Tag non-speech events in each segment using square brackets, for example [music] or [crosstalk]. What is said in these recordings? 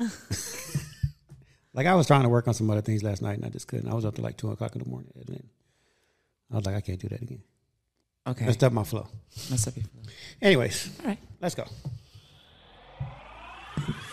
[laughs] like I was trying to work on some other things last night and I just couldn't. I was up to like two o'clock in the morning. And then I was like, I can't do that again. Okay. Messed up my flow. Messed up your flow. Anyways, All right. let's go.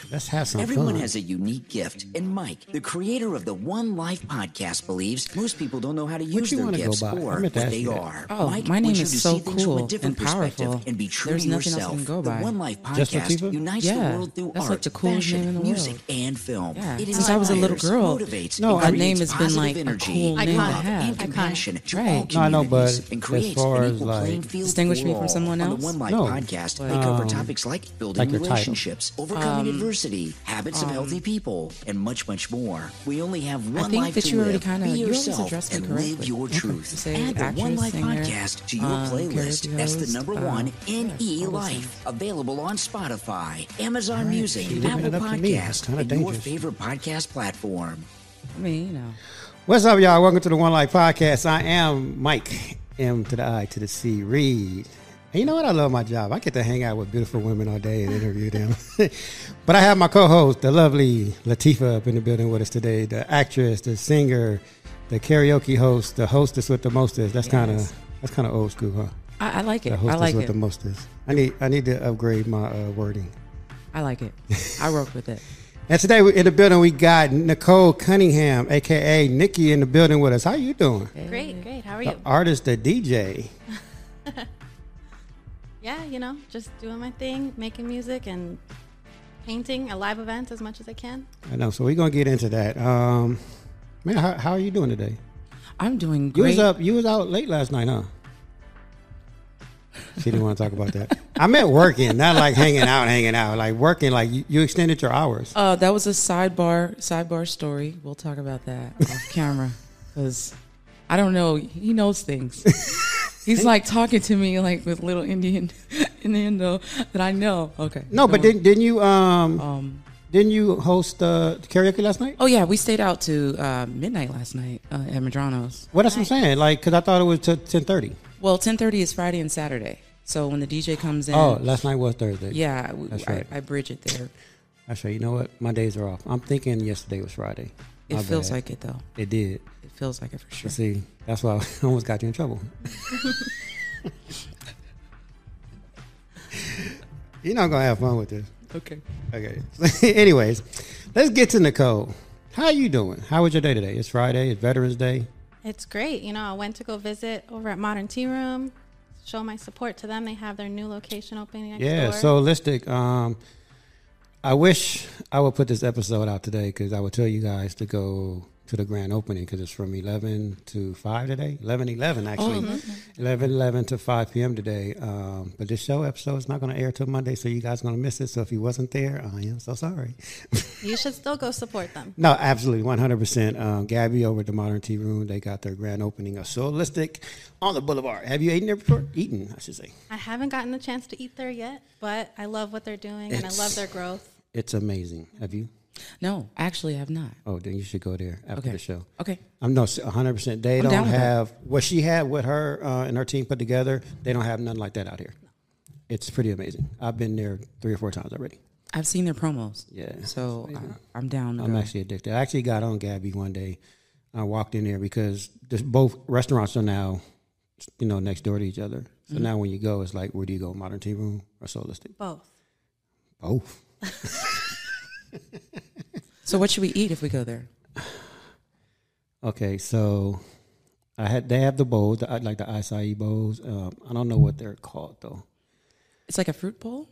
Let's have some Everyone fun. has a unique gift, and Mike, the creator of the One Life podcast, believes most people don't know how to use their gifts or meant what they that. are. Oh, Mike my name is so see things from cool a different and perspective powerful. and be true There's to nothing else I yourself. can go the by. One Life Just podcast Latifah? unites Yeah, the world through that's art, like the coolest fashion, name in the music, world. and film. Yeah, It since I was a little girl. motivates, No, my name has been positive like a energy, cool name to love, have. and compassion to Right. all No, I know, but and as creates far as, like- playing field Distinguish me from all. someone On else? the One Life No. podcast, they cover Um, topics like building relationships, your title. relationships, adversity, habits of healthy people, and much, much more. We only have one think life that to you already live. kinda- Be yourself addressed me and live your truth. You say Add the One Life singer, podcast to your um, playlist. karaoke That's the host, number um, one in yeah, E Life. Available on Spotify, Amazon right, Music, she Apple it up to Podcast, kinda your favorite podcast platform. I mean, you know. What's up, y'all? Welcome to the One Life Podcast. I am Mic M to the I to the C Reed. And you know what? I love my job. I get to hang out with beautiful women all day and interview them. [laughs] but I have my co-host, the lovely Latifah, up in the building with us today. The actress, the singer, the karaoke host, the hostess with the mostest. That's kind of Yes. that's kind of old school, huh? I, I like it. The I like with it. the mostest. I need I need to upgrade my uh, wording. I like it. I work with it. [laughs] And today in the building we got Nicole Cunningham, aka Nikki, in the building with us. How you doing? Great, great. How are The you? artist, the DJ. [laughs] Yeah, you know, just doing my thing, making music and painting at live events as much as I can. I know. So we're gonna get into that. Um, man, how, how are you doing today? I'm doing great. You was up. You was out late last night, huh? She didn't want to talk about that. I meant working, not like hanging out, hanging out. Like working, like you, you extended your hours. Uh, that was a sidebar sidebar story. We'll talk about that off camera because I don't know. He knows things. [laughs] He's like talking to me like with little Indian [laughs] innuendo that I know. Okay. No, but didn't didn't you um um. didn't you host uh, karaoke last night? Oh yeah, we stayed out to uh, midnight last night uh, at Madrano's. Well, that's what I'm saying. Like, cause I thought it was to ten thirty. Well, ten thirty is Friday and Saturday. So when the DJ comes in, Oh, last night was Thursday. yeah, That's I, right. I bridge it there. Right. You know what? My days are off. I'm thinking yesterday was Friday. It My feels bad. like it though. it did. It feels like it for sure. See, that's why I [laughs] almost got you in trouble. [laughs] You're not gonna have fun with this. Okay. Okay. [laughs] Anyways, let's get to Nicole. How you doing? How was your day today? It's Friday. It's Veterans Day. It's great. You know, I went to go visit over at Modern Tea Room, show my support to them. They have their new location opening next Yeah. door. So holistic. Um, I wish I would put this episode out today because I would tell you guys to go to the grand opening because it's from 11 to 5 today? 11 11 actually. 11 11 to 5 p.m today. Um, but this show episode is not going to air till monday so you guys are going to miss it. So if you wasn't there i am so sorry. You should still go support them. no absolutely 100% um, gabby over at the modern tea room they got their grand opening of solistic on the boulevard. Have you eaten there before? Eaten i should say. I haven't gotten the chance to eat there yet, but I love what they're doing and I love their growth. it's amazing. Have you No, actually, I have not. oh then you should go there after Okay. the show Okay. I'm no 100. percent They I'm don't down that. have what she had with her uh, and her team put together. They don't have nothing like that out here. It's pretty amazing. I've been there three or four times already. I've seen their promos. Yeah, So. I, I'm down. to I'm go. actually addicted. I actually got on Gabby one day. I walked in there because this, both restaurants are now, you know, next door to each other. So Mm-hmm. now when you go, it's like, where do you go? Modern Tea Room or Solistic? Both. Both. [laughs] [laughs] So what should we eat if we go there? Okay, so I had they have the bowls, the, like the acai bowls. Um, I don't know what they're called though. It's like a fruit bowl.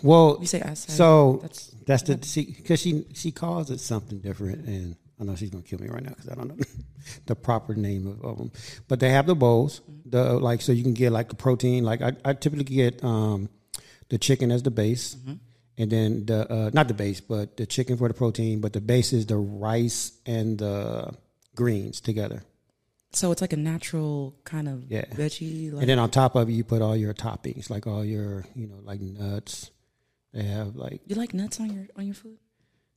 Well, You say acai. So that's That's- the she because she she calls it something different, and I know she's gonna kill me right now because I don't know [laughs] the proper name of, of them. But they have the bowls, the like so you can get like the protein. Like I, I typically get um, the chicken as the base, and then the uh, not the base, but the chicken for the protein. But the base is the rice and the greens together, So it's like a natural kind of Yeah. veggie. Like, and then on top of it you put all your toppings, like all your you know like nuts. They have like you like nuts on your on your food?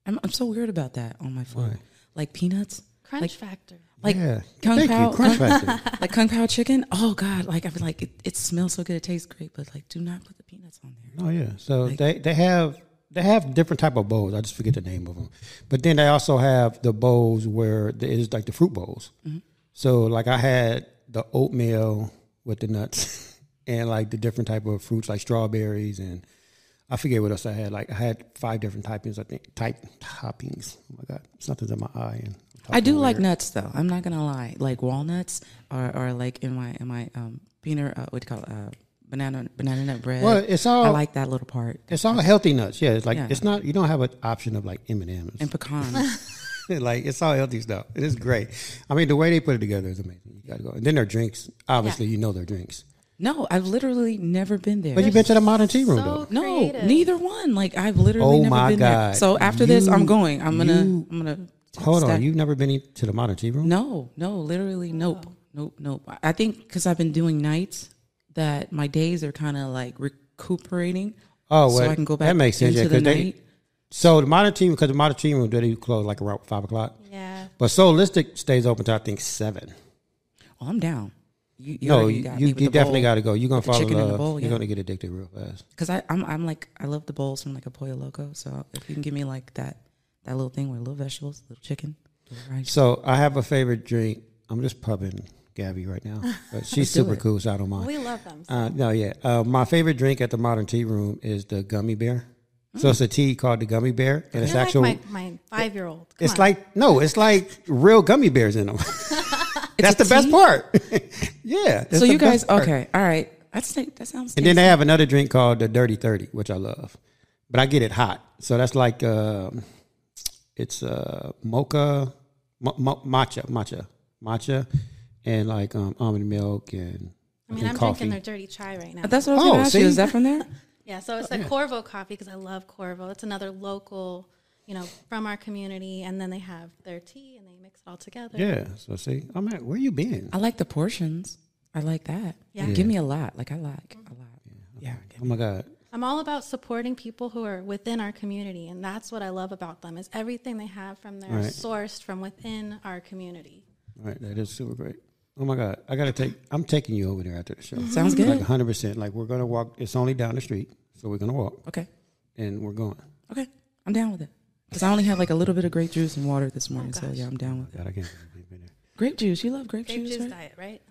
I'm I'm so weird about that on my food. Why? Like peanuts. Crunch Like- factor. Like yeah. kung Thank pao, you, Factor. [laughs] like kung pao chicken. Oh God! Like I feel like it, it smells so good, it tastes great, but like do not put the peanuts on there. Oh yeah. So Like- they they have they have different type of bowls. I just forget the name of them. But then they also have the bowls where it is like the fruit bowls. Mm-hmm. So like I had the oatmeal with the nuts [laughs] and like the different type of fruits like strawberries and I forget what else I had. Like I had five different typings. I think type toppings. Oh my god, something's in my eye. And I do talking like nuts though. I'm not gonna lie. Like walnuts or, or like in my in my um peanut uh, what do you call it uh, banana banana nut bread. Well, it's all I like that little part it's all healthy nuts. Yeah, it's like Yeah. it's not. You don't have an option of like M and M's. and pecans. [laughs] like it's all healthy stuff. It is great. I mean, the way they put it together is amazing. You got to go. And then their drinks. Obviously, you know their drinks. no, I've literally never been there. But you've been to the modern tea room So though. no, creative. neither one. Like I've literally Oh never my been there. Oh my God. So after this, I'm going. I'm gonna. you- I'm gonna. Hold on, you've never been to the modern tea room? No, no, literally, nope, nope, nope. I- I think because I've been doing nights, that my days are kind of like recuperating. Oh, so I can go back that makes sense, into yeah, the 'cause they- night. So the modern tea Room, because the modern tea room they close like around five o'clock. Yeah. But Solistic stays open till I think seven. oh, I'm down. You, you no, you, got you, you definitely got to go. You're gonna fall in the love. bowl, You're gonna get addicted real fast. Because I, I'm, I'm like, I love the bowls from like a Pollo Loco. So if you can give me like that, that little thing with little vegetables, little chicken, little rice. So I have a favorite drink. I'm just pubbing Gabby right now, but she's [laughs] super it. cool, so I don't mind. We love them. Uh, no, yeah. Uh, my favorite drink at the modern tea room is the gummy bear. So it's a tea called the gummy bear, and it's You're actual. like my, my five year old. it's like no, it's like real gummy bears in them. [laughs] [laughs] That's a the best part. yeah. so you guys, part. okay, all right. That's that sounds. And then they have another drink called the Dirty Thirty, which I love, but I get it hot. So that's like um it's uh, mocha, mo- mo- matcha, matcha, matcha, and like um, almond milk and I mean, think I'm coffee. drinking their dirty chai right now. That's what I was Oh, going to ask you. Is that from there? [laughs] Yeah, so it's like Corvo coffee because I love Corvo. It's another local, you know, from our community, and then they have their tea and they mix it all together. yeah. So see, I'm at where you been? I like the portions. I like that. Yeah. Give me a lot. Like I like a lot. Yeah. Oh my god. I'm all about supporting people who are within our community, and that's what I love about them is everything they have from their Right. sourced from within our community. All right, that is super great. Oh my god, I gotta take. I'm taking you over there after the show. [laughs] Sounds good. Like 100. percent Like we're gonna walk. It's only down the street, so we're gonna walk, Okay. and we're going. Okay. I'm down with it. Because I only had like a little bit of grape juice and water this oh, morning. so yeah, I'm down with it. God, I can't believe we've Grape juice. You love grape, Grape juice, juice right? diet, right?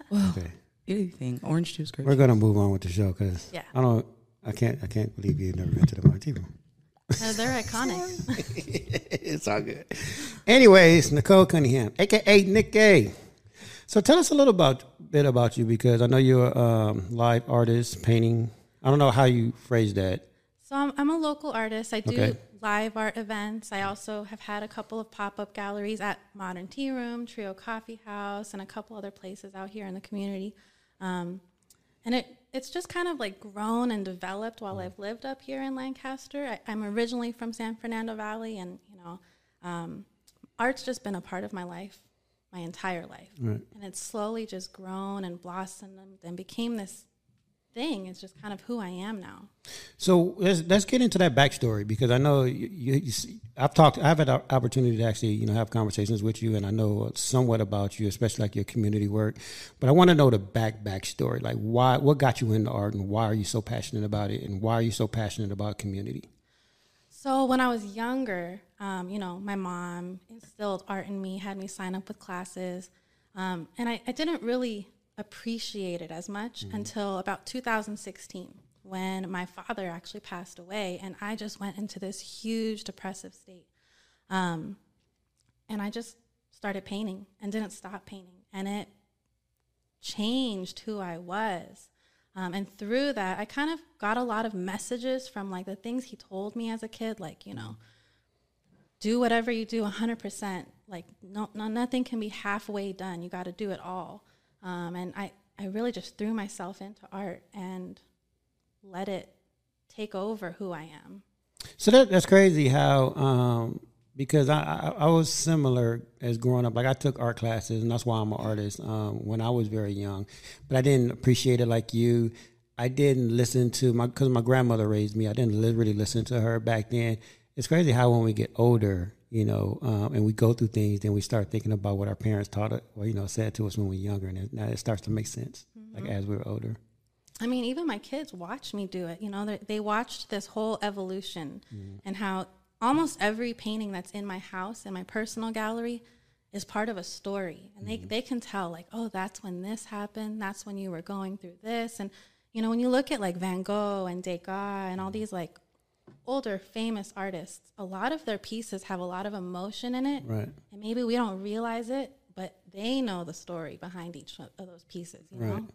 [laughs] Well. Okay, anything. Orange juice, grape we're juice. gonna move on with the show because Yeah. I don't. I can't. I can't believe you've never been to the room. No, they're [laughs] iconic. [laughs] it's all good. Anyways, Nicole Cunningham, aka Nick A. So tell us a little about bit about you because I know you're a um, live artist, painting. I don't know how you phrase that. So I'm, I'm a local artist. I do Okay. live art events. I also have had a couple of pop up galleries at Modern Tea Room, Trio Coffee House, and a couple other places out here in the community. Um, and it it's just kind of like grown and developed while I've lived up here in Lancaster. I, I'm originally from San Fernando Valley, and you know, um, art's just been a part of my life, my entire life, Right. and it's slowly just grown and blossomed and became this thing. It's just kind of who I am now. So let's let's get into that backstory because I know you, you, you see, I've talked I've had an opportunity to actually you know have conversations with you and I know somewhat about you, especially like your community work. But I want to know the back backstory, like why what got you into art and why are you so passionate about it and why are you so passionate about community? So when I was younger, um, you know, my mom instilled art in me, had me sign up with classes, um, and I, I didn't really appreciate it as much until about 2016 when my father actually passed away, and I just went into this huge depressive state. Um, and I just started painting and didn't stop painting, and it changed who I was. Um, and through that, I kind of got a lot of messages from like the things he told me as a kid, like, you know, do whatever you do 100%. Like, no, no nothing can be halfway done. You got to do it all. Um, and I, I really just threw myself into art and let it take over who I am. So that that's crazy how um, because I, I I was similar as growing up. Like I took art classes, and that's why I'm an artist. Um, when I was very young, but I didn't appreciate it like you. I didn't listen to my because my grandmother raised me. I didn't really listen to her back then. It's crazy how when we get older, you know, um, and we go through things, then we start thinking about what our parents taught uh, us, or you know, said to us when we were younger, and it, now it starts to make sense. Like mm-hmm. as we were older. I mean, even my kids watch me do it. You know, they, they watched this whole evolution mm-hmm. and how almost every painting that's in my house, in my personal gallery, is part of a story. And they, mm-hmm. they can tell, like, oh, that's when this happened. That's when you were going through this. And, you know, when you look at like Van Gogh and Degas and all these like older famous artists, a lot of their pieces have a lot of emotion in it. Right. And maybe we don't realize it, but they know the story behind each of those pieces, you Right. know?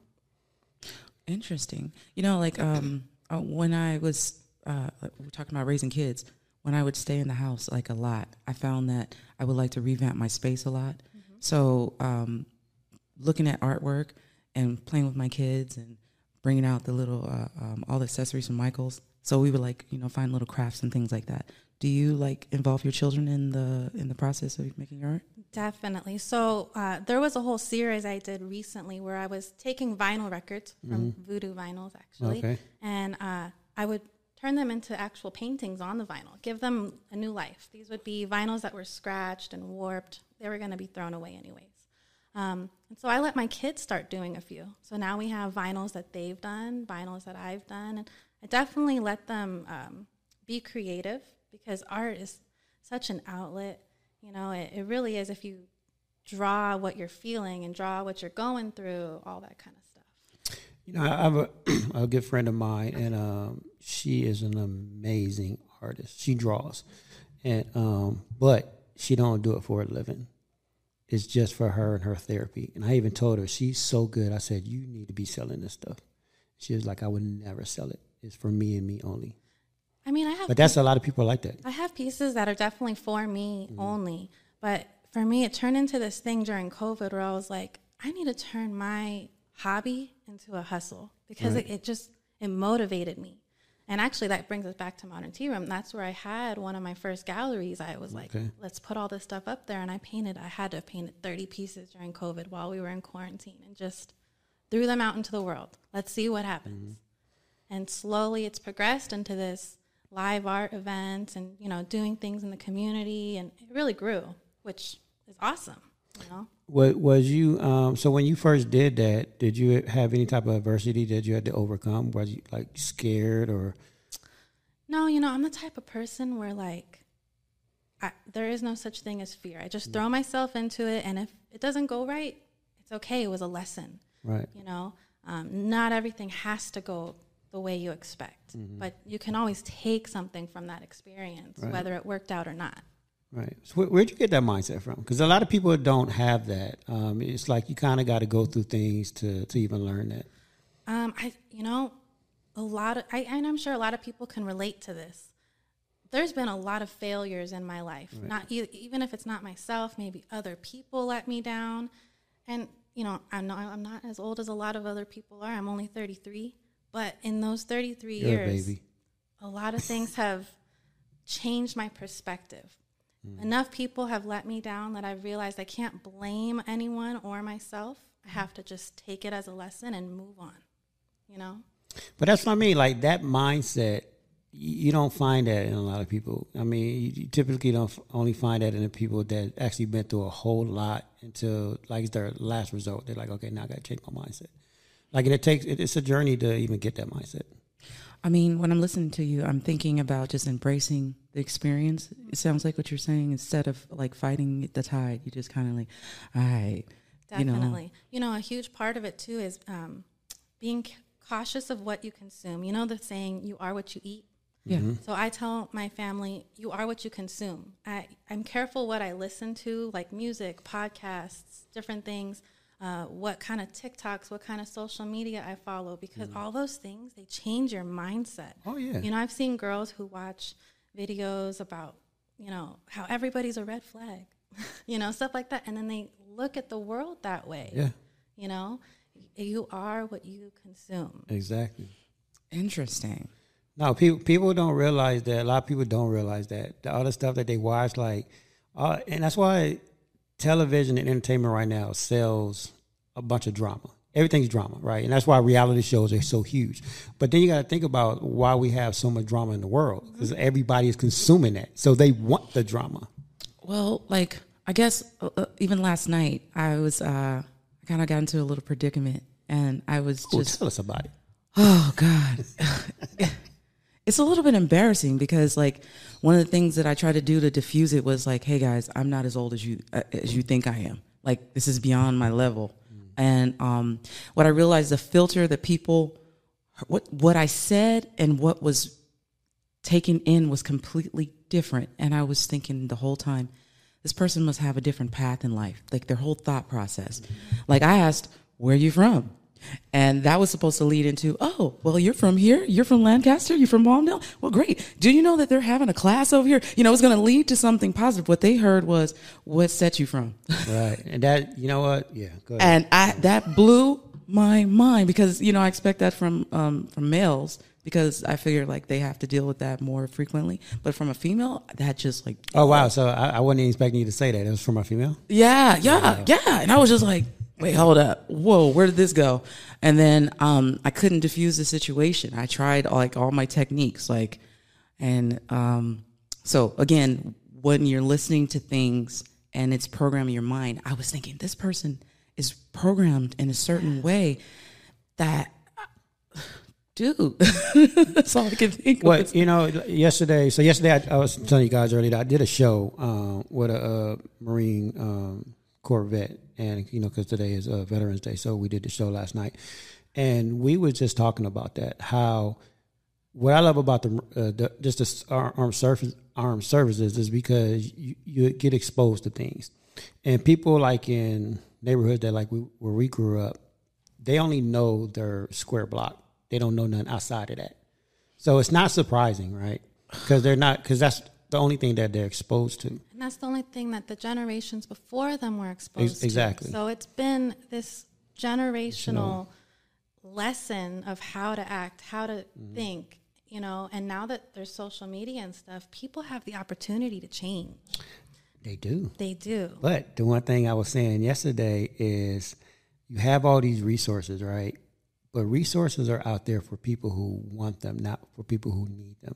Interesting. You know, like um, uh, when I was uh, we're talking about raising kids. When I would stay in the house like a lot, I found that I would like to revamp my space a lot. So, um, looking at artwork and playing with my kids and bringing out the little uh, um, all the accessories from Michaels. So we would like you know find little crafts and things like that. Do you like involve your children in the in the process of making art? Definitely. So uh, there was a whole series I did recently where I was taking vinyl records from Voodoo Vinyls, actually, Okay. and uh, I would turn them into actual paintings on the vinyl, give them a new life. These would be vinyls that were scratched and warped. They were going to be thrown away anyways. Um, and so I let my kids start doing a few. So now we have vinyls that they've done, vinyls that I've done, and I definitely let them um, be creative because art is such an outlet. You know, it, it really is if you draw what you're feeling and draw what you're going through, all that kind of stuff. You know, I have a, [clears throat] a good friend of mine, and um, she is an amazing artist. She draws, and um, but she don't do it for a living. It's just for her and her therapy. And I even told her she's so good. I said you need to be selling this stuff. She was like, I would never sell it. It's for me and me only. I mean, I have But that's a lot of people like that. I have pieces that are definitely for me Mm-hmm. only. But for me, it turned into this thing during COVID where I was like, I need to turn my hobby into a hustle because Right. it, it just it motivated me. And actually, that brings us back to Modern Tea Room. That's where I had one of my first galleries. I was like, Okay. let's put all this stuff up there. And I painted, I had to have painted 30 pieces during COVID while we were in quarantine and just threw them out into the world. Let's see what happens. And slowly it's progressed into this live art event and, you know, doing things in the community. And it really grew, which is awesome, you know? Was, was you um, so when you first did that? Did you have any type of adversity that you had to overcome? Was you like scared or? No, you know, I'm the type of person where like I, there is no such thing as fear. I just throw myself into it, and if it doesn't go right, it's okay. It was a lesson, Right. you know. Um, not everything has to go the way you expect, but you can always take something from that experience, Right. whether it worked out or not. Right. So where, where'd you get that mindset from? Because a lot of people don't have that. Um, it's like you kind of got to go through things to, to even learn that. Um, I, you know, a lot of, I, and I'm sure a lot of people can relate to this. There's been a lot of failures in my life. Not e- even if it's not myself, maybe other people let me down. And you know, I'm not, I'm not as old as a lot of other people are. I'm only 33, but in those 33 You're a years, baby. a lot of things [laughs] have changed my perspective. Mm. Enough people have let me down that I've realized I can't blame anyone or myself. I have to just take it as a lesson and move on. You know? But that's what I mean. Like that mindset, you don't find that in a lot of people. I mean, you, you typically don't only find that in the people that actually been through a whole lot until like it's their last result. They're like, okay, now I got to change my mindset. Like, and it takes it's a journey to even get that mindset. I mean, when I'm listening to you, I'm thinking about just embracing the experience. It sounds like what you're saying. Instead of like fighting the tide, you just kind of like, all right, you know. Definitely. You know, a huge part of it too is um, being c- cautious of what you consume. You know, the saying, you are what you eat. Yeah. So I tell my family, you are what you consume. I, I'm careful what I listen to, like music, podcasts, different things, uh, what kind of TikToks, what kind of social media I follow, because all those things, they change your mindset. Oh, yeah. You know, I've seen girls who watch videos about, you know, how everybody's a red flag, [laughs] you know, stuff like that. And then they look at the world that way. Yeah, You know, you are what you consume. exactly. Interesting. No, people people don't realize that. A lot of people don't realize that the other stuff that they watch, like, uh, and that's why television and entertainment right now sells a bunch of drama. Everything's drama, right? And that's why reality shows are so huge. But then you got to think about why we have so much drama in the world because everybody is consuming that, so they want the drama. Well, like I guess uh, uh, even last night I was uh I kind of got into a little predicament and I was just tell us about it. Oh God, [laughs] [laughs] it's a little bit embarrassing because like one of the things that I tried to do to diffuse it was like, hey guys, I'm not as old as you uh, as you think I am. Like this is beyond my level. And um, what I realized, the filter that people, what what I said and what was taken in was completely different. And I was thinking the whole time, this person must have a different path in life, like their whole thought process. Like I asked, where are you from? And that was supposed to lead into, oh, well, you're from here. You're from Lancaster. You're from Palmdale. Well, great. Do you know that they're having a class over here? You know, it's going to lead to something positive. What they heard was, what set you from? Right. And that, you know what? Yeah. Go ahead. and I that blew my mind because you know I expect that from um, from males because I figure like they have to deal with that more frequently. But from a female, that just like oh, wow. So I, I wasn't even expecting you to say that. It was from a female? yeah, yeah, yeah. And I was just like, wait, hold up. Whoa, where did this go? And then um, I couldn't diffuse the situation. I tried like all my techniques, like, and um, so again, when you're listening to things and it's programming your mind, I was thinking this person is programmed in a certain way that, [sighs] dude, [laughs] that's all I can think What of. you know, yesterday. So yesterday, I, I was telling you guys earlier that I did a show um, with a, uh Marine um, Corvette, and you know, because today is uh, Veterans Day, so we did the show last night, and we were just talking about that. How what I love about the, uh, the just the armed service armed services is because you, you get exposed to things, and people like in neighborhoods that like we, where we grew up, they only know their square block. They don't know nothing outside of that. So it's not surprising, right? Because they're not because that's the only thing that they're exposed to. And that's the only thing that the generations before them were exposed to. exactly. So it's been this generational lesson of how to act, how to Mm-hmm. think, you know, and now that there's social media and stuff, people have the opportunity to change. They do. They do. But the one thing I was saying yesterday is you have all these resources, right? But resources are out there for people who want them, not for people who need them.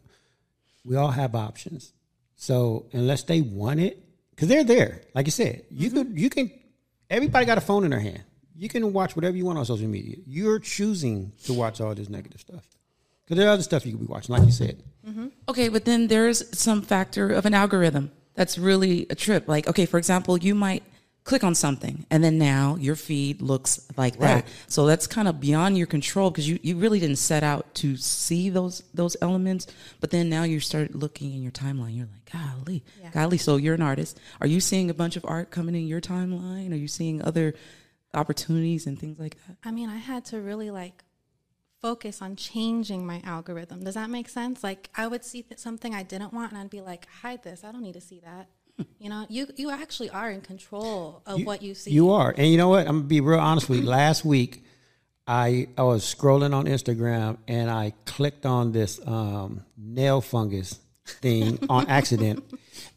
We all have options. So unless they want it, because they're there, like you said, you could, you can. Everybody got a phone in their hand. You can watch whatever you want on social media. You're choosing to watch all this negative stuff because there are other stuff you could be watching, like you said. Mm-hmm. Okay, but then there's some factor of an algorithm that's really a trip. Like, okay, for example, you might click on something and then now your feed looks like Right. that. So that's kind of beyond your control because you, you really didn't set out to see those those elements. But then now you start looking in your timeline. You're like, golly, Yeah. golly. So you're an artist. Are you seeing a bunch of art coming in your timeline? Are you seeing other opportunities and things like that? I mean, I had to really like focus on changing my algorithm. Does that make sense? Like I would see th- something I didn't want and I'd be like, hide this. I don't need to see that. You know, you you actually are in control of what you see. You are, and you know what? I'm gonna be real honest with you. Last week, I I was scrolling on Instagram and I clicked on this um, nail fungus thing [laughs] on accident,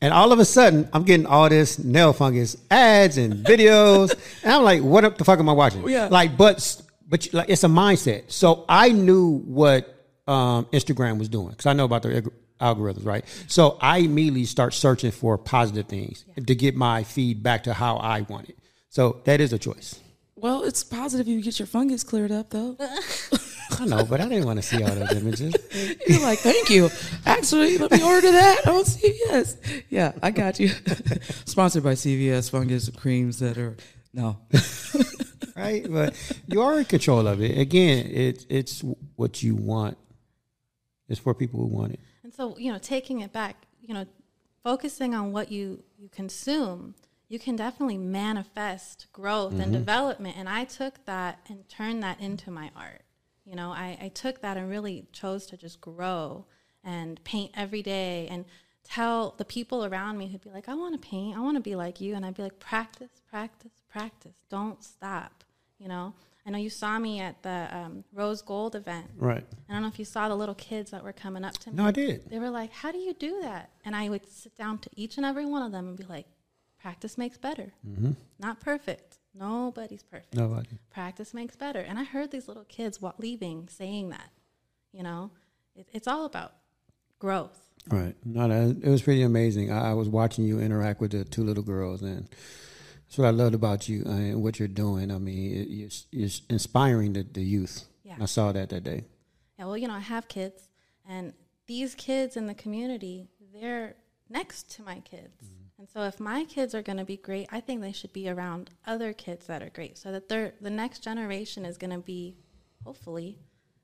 and all of a sudden, I'm getting all this nail fungus ads and videos, and I'm like, "What the fuck am I watching?" Yeah. Like, but but like it's a mindset. So I knew what um, Instagram was doing because I know about their algorithms, right? So I immediately start searching for positive things to get my feed back to how I want it. So that is a choice. Well, it's positive you get your fungus cleared up though. [laughs] I know, but I didn't want to see all those images. [laughs] You're like, thank you. Actually, let me order that on CVS. Yeah, I got you. [laughs] Sponsored by CVS fungus creams that are no. right? But you are in control of it. Again, it's it's what you want. It's for people who want it. So, you know, taking it back, you know, focusing on what you you consume, you can definitely manifest growth and mm-hmm. development. And I took that and turned that into my art. You know, I, I took that and really chose to just grow and paint every day and tell the people around me who'd be like, I want to paint, I want to be like you. And I'd be like, practice, practice, practice. Don't stop. You know, I know you saw me at the um, Rose Gold event. Right. I don't know if you saw the little kids that were coming up to me. No, I did. They were like, How do you do that? And I would sit down to each and every one of them and be like, Practice makes better. Mm-hmm. Not perfect. Nobody's perfect. Nobody. Practice makes better. And I heard these little kids wa- leaving saying that. You know, it, it's all about growth. Right. No, that, it was pretty amazing. I, I was watching you interact with the two little girls, and that's what I loved about you uh, and what you're doing. I mean, it, you're, you're inspiring the, the youth. Yeah. I saw that that day. yeah, well, you know, I have kids, and these kids in the community, they're next to my kids. And so if my kids are going to be great, I think they should be around other kids that are great so that they're, the next generation is going to be, hopefully,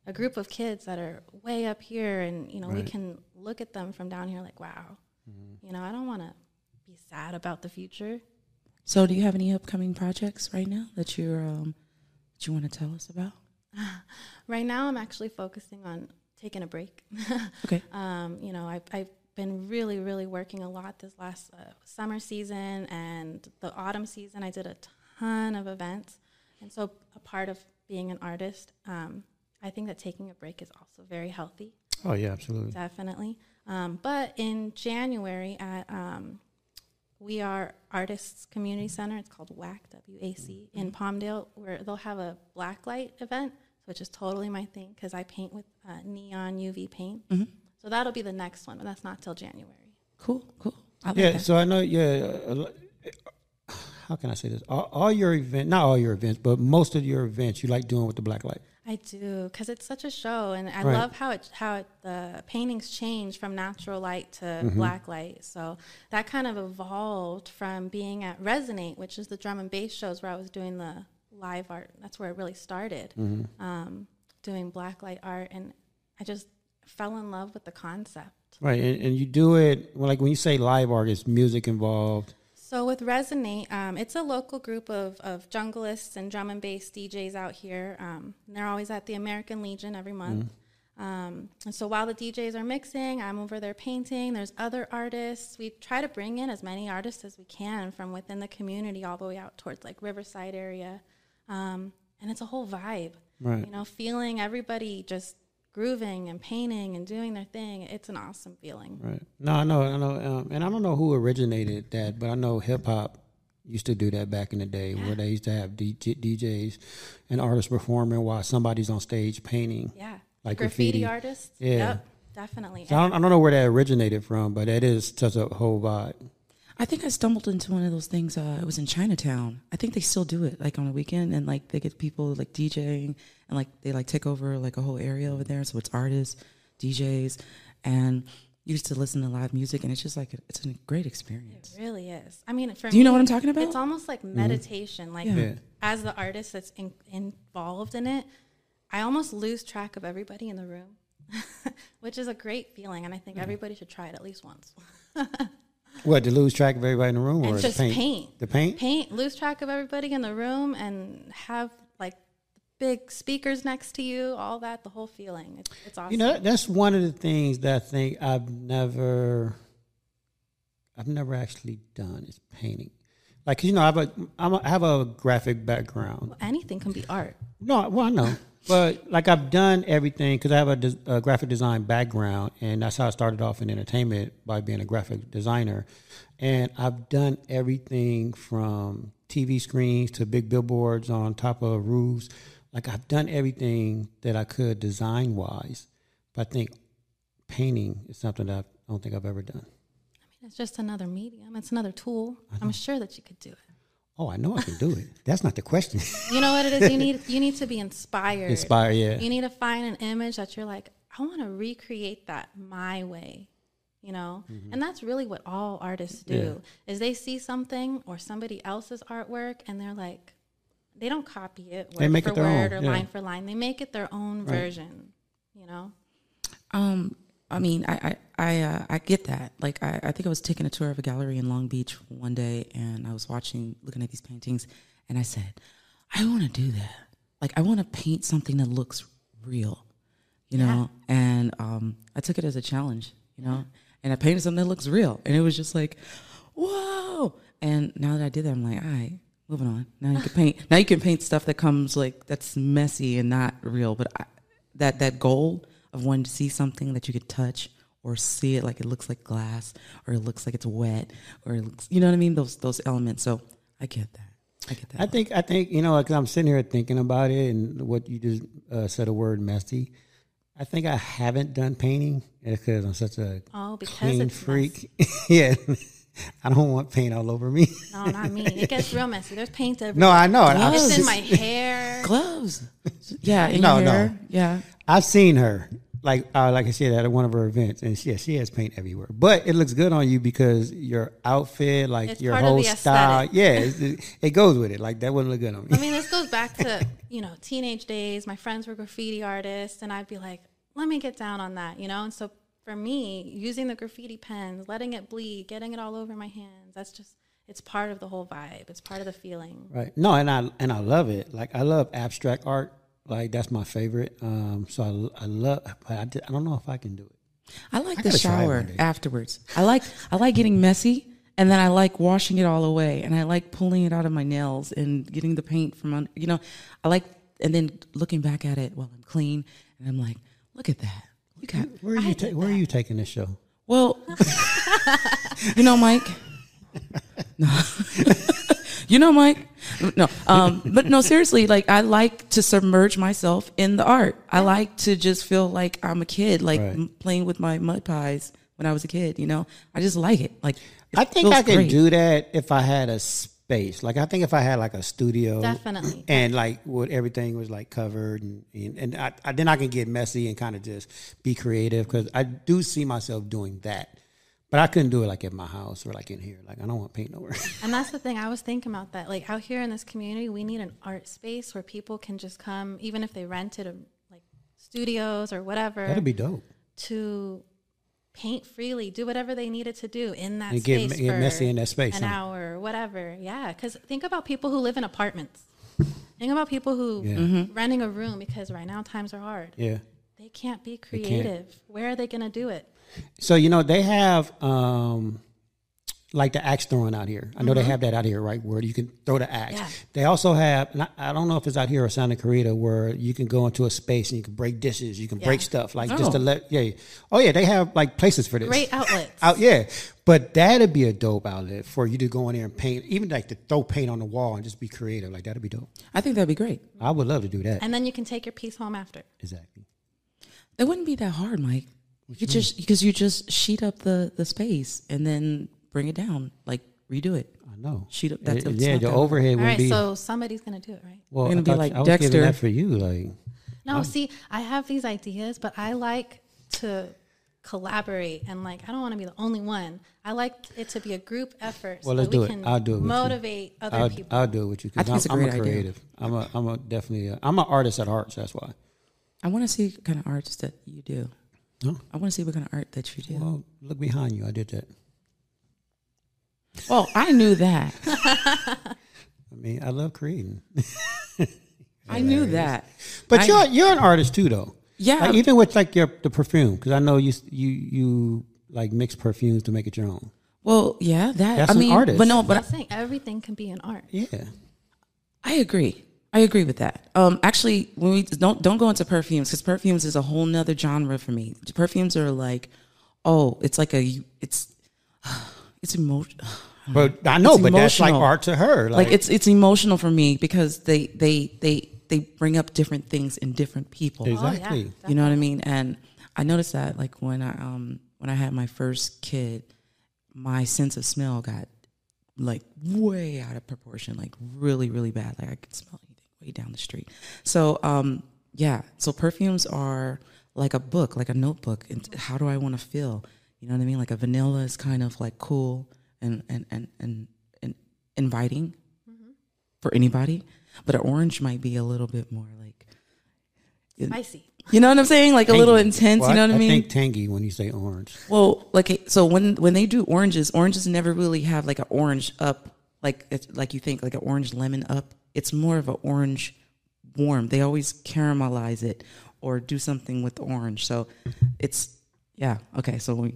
a group of kids that are way up here and, you know, we can look at them from down here like, wow, you know, I don't want to be sad about the future. So, do you have any upcoming projects right now that you're um, that you want to tell us about? [laughs] Right now, I'm actually focusing on taking a break. [laughs] Okay. um, you know, I've, I've been really, really working a lot this last uh, summer season and the autumn season. I did a ton of events. And so, a part of being an artist, um, I think that taking a break is also very healthy, Oh yeah, absolutely. definitely. Um, but in January at um, We Are Artists Community Center, it's called WAC, W A C, in Palmdale, where they'll have a black light event, which is totally my thing because I paint with uh, neon UV paint. So that'll be the next one, but that's not till January. Cool. Cool. Like Yeah, that. so I know. Yeah, how can I say this? All, all your event, not all your events, but most of your events, you like doing with the black light. I do because it's such a show, and I Right. love how it how it, the paintings change from natural light to black light. So that kind of evolved from being at Resonate, which is the drum and bass shows where I was doing the live art. That's where it really started, um, doing black light art, and I just fell in love with the concept. Right, and, and you do it well, like when you say live art, it's music involved. So with Resonate, um, it's a local group of, of junglists and drum and bass DJs out here. Um, they're always at the American Legion every month. Um, and so while the DJs are mixing, I'm over there painting. There's other artists. We try to bring in as many artists as we can from within the community, all the way out towards like Riverside area. Um, and it's a whole vibe, Right. you know, feeling everybody just grooving and painting and doing their thing. It's an awesome feeling. Right. No, I know, I know, um, and I don't know who originated that, but I know hip hop used to do that back in the day, where they used to have DJ, DJs and artists performing while somebody's on stage painting. Yeah. Like graffiti, graffiti. artists. Yeah. Yep, definitely. So I don't, I don't know where that originated from, but that is such a whole vibe. I think I stumbled into one of those things. Uh, it was in Chinatown. I think they still do it, like on a weekend, and like they get people like DJing, and like they like take over like a whole area over there. So it's artists, DJs, and you used to listen to live music, and it's just like it's a great experience. It really is. I mean, for Do you know what I'm talking about? It's almost like meditation. Like Yeah. Yeah. as the artist that's in, involved in it, I almost lose track of everybody in the room, [laughs] which is a great feeling, and I think everybody should try it at least once. [laughs] What to lose track of everybody in the room, or just paint? paint. The paint. paint, lose track of everybody in the room, and have like big speakers next to you, all that, the whole feeling. It's, it's awesome. You know, that's one of the things that I think I've never, I've never actually done is painting. Like you know, I have a, I'm a, I have a graphic background. Anything can be art. No, well, I know, but like I've done everything because I have a, a graphic design background, and that's how I started off in entertainment by being a graphic designer. And I've done everything from TV screens to big billboards on top of roofs. Like I've done everything that I could design wise, but I think painting is something that I don't think I've ever done. I mean, it's just another medium. It's another tool. I'm sure that you could do it. Oh, I know I can do it. That's not the question. [laughs] You know what it is? You need you need to be inspired. Inspire, yeah. You need to find an image that you're like, I want to recreate that my way. You know, and that's really what all artists do. Is they see something or somebody else's artwork, and they're like, they don't copy it word They make for it their word own, or yeah. line for line. They make it their own version. You know. Um, I mean, I I I, uh, I get that. Like, I, I think I was taking a tour of a gallery in Long Beach one day, and I was watching, looking at these paintings, and I said, I want to do that. Like, I want to paint something that looks real, you know. And um, I took it as a challenge, you know. And I painted something that looks real, and it was just like, whoa. And now that I did that, I'm like, all right, moving on. Now you can [laughs] paint. Now you can paint stuff that comes like that's messy and not real. But I, that that goal of wanting to see something that you could touch or see it like it looks like glass or it looks like it's wet or it looks, you know what I mean? Those those elements. So I get that. I get that. I think I think you know, because I'm sitting here thinking about it, and what you just uh, said a word messy. I think I haven't done painting because I'm such a Oh, because clean freak. [laughs] yeah, I don't want paint all over me. No, not me. It gets real messy. There's paint everywhere. no, I know. I, It's in my hair. gloves. Yeah, [laughs] in No, your no. Yeah. I've seen her. Like uh, like I said at one of her events, and she, yeah, she has paint everywhere. But it looks good on you because your outfit, like It's your whole style, yeah, it's, it, it goes with it. Like that wouldn't look good on me. I mean, this goes back to, [laughs] you know, teenage days. My friends were graffiti artists, and I'd be like, let me get down on that, you know? And so for me, using the graffiti pens, letting it bleed, getting it all over my hands, that's just, it's part of the whole vibe. It's part of the feeling. Right. No, and I and I love it. Like I love abstract art. Like that's my favorite. Um, so I, I love. But I, I don't know if I can do it. I like I the gotta try it shower afterwards. I like I like getting messy and then I like washing it all away and I like pulling it out of my nails and getting the paint from under, you know, I like and then looking back at it while I'm clean and I'm like, look at that. You got Where are you? Ta- where are you taking this show? well, [laughs] you know, Mike. [laughs] No. [laughs] you know, Mike. No, um, but no, seriously. Like, I like to submerge myself in the art. I like to just feel like I'm a kid, like Right. m- playing with my mud pies when I was a kid. You know, I just like it. Like, it I think I could great. do that if I had a space. Like I think if I had like a studio, Definitely. and like what everything was like covered, and and, and I, I, then I can get messy and kind of just be creative because I do see myself doing that. But I couldn't do it like at my house or like in here. Like I don't want paint nowhere. [laughs] And that's the thing. I was thinking about that. Like out here in this community, we need an art space where people can just come, even if they rented a, like studios or whatever, That'd be dope. to paint freely, do whatever they needed to do in that And get- space. get for messy in that space, An huh? hour or whatever. Yeah. Because think about people who live in apartments. Think about people who Yeah. Mm-hmm. renting a room because right now times are hard. Yeah. They can't be can't. creative. Where are they going to do it? So you know they have um like the axe throwing out here. I know they have that out here, right? Where you can throw the axe. Yeah. They also have. and I, I don't know if it's out here or Santa Clarita, where you can go into a space and you can break dishes, you can break stuff, like just to Oh. let. Yeah. Oh yeah, they have like places for this. Great outlets. Out yeah, but that'd be a dope outlet for you to go in there and paint, even like to throw paint on the wall and just be creative. Like that'd be dope. I think that'd be great. I would love to do that. And then you can take your piece home after. exactly. It wouldn't be that hard, Mike. You just because you just sheet up the the space and then bring it down, like redo it. I know. Sheet up- that's- Uh, it's yeah, not the that- overhead All would right. be. So somebody's going to do it, right? well, gonna I be thought- like I was Dexter. giving that for you, like. No, see, I have these ideas, but I like to collaborate and like I don't want to be the only one. I like it to be a group effort so Well, let's that we do it. can I'll do it with you. motivate other I'll, people. I'll do it with you I because I'm, it's a I'm a great idea. creative. I'm a I'm a definitely a, I'm an artist at heart. So that's why. I want to see what kind of arts that you do. Huh? I want to see what kind of art that you do. Well, look behind you. I did that. Well, I knew that. [laughs] I mean, I love creating. [laughs] I knew that. But I- you're you're an artist too, though. Yeah. Like, even with like your the perfume, because I know you you you like mix perfumes to make it your own. Well, yeah, that. That's I an mean, artist. but no, but I think everything can be an art. Yeah. I agree. I agree with that. Um, actually, when we don't don't go into perfumes because perfumes is a whole nother genre for me. Perfumes are like, oh, it's like a it's [sighs] it's emotional. [sighs] But I know, It's but that's like art to her. Like it's it's emotional for me because they they they they bring up different things in different people. exactly. Oh, yeah. You know what I mean? And I noticed that like when I um when I had my first kid, my sense of smell got like way out of proportion, like really, really bad. Like I could smell way down the street. So um yeah, so perfumes are like a book, like a notebook. And how do I want to feel? You know what I mean? Like a vanilla is kind of like cool and and and and, and inviting for anybody, but an orange might be a little bit more like Spicy. you know what I'm saying? Like a little intense. Well, you know what I, I mean? think tangy when you say orange. well, like so when when they do oranges, oranges never really have like an orange up, like it's like you think like an orange lemon up. It's more of an orange warm. They always caramelize it or do something with orange. So it's yeah okay. So we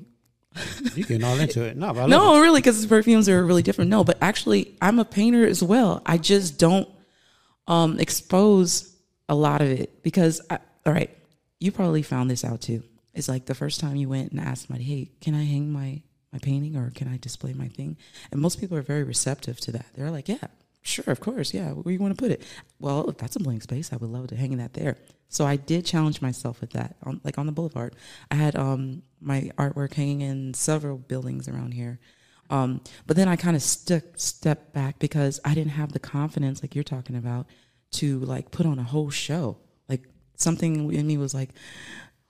[laughs] You getting all into it? No, but I love no, really, because perfumes are really different. No, but actually, I'm a painter as well. I just don't um, expose a lot of it because, I, all right, you probably found this out too. It's like the first time you went and asked somebody, "Hey, can I hang my my painting or can I display my thing?" And most people are very receptive to that. They're like, "Yeah, sure, of course, yeah. Where you want to put it? Well, if that's a blank space, I would love to hang that there." So I did challenge myself with that. On, like on the boulevard, I had um, my artwork hanging in several buildings around here. Um, but then I kind of stuck stepped back because I didn't have the confidence, like you're talking about, to like put on a whole show. Like something in me was like,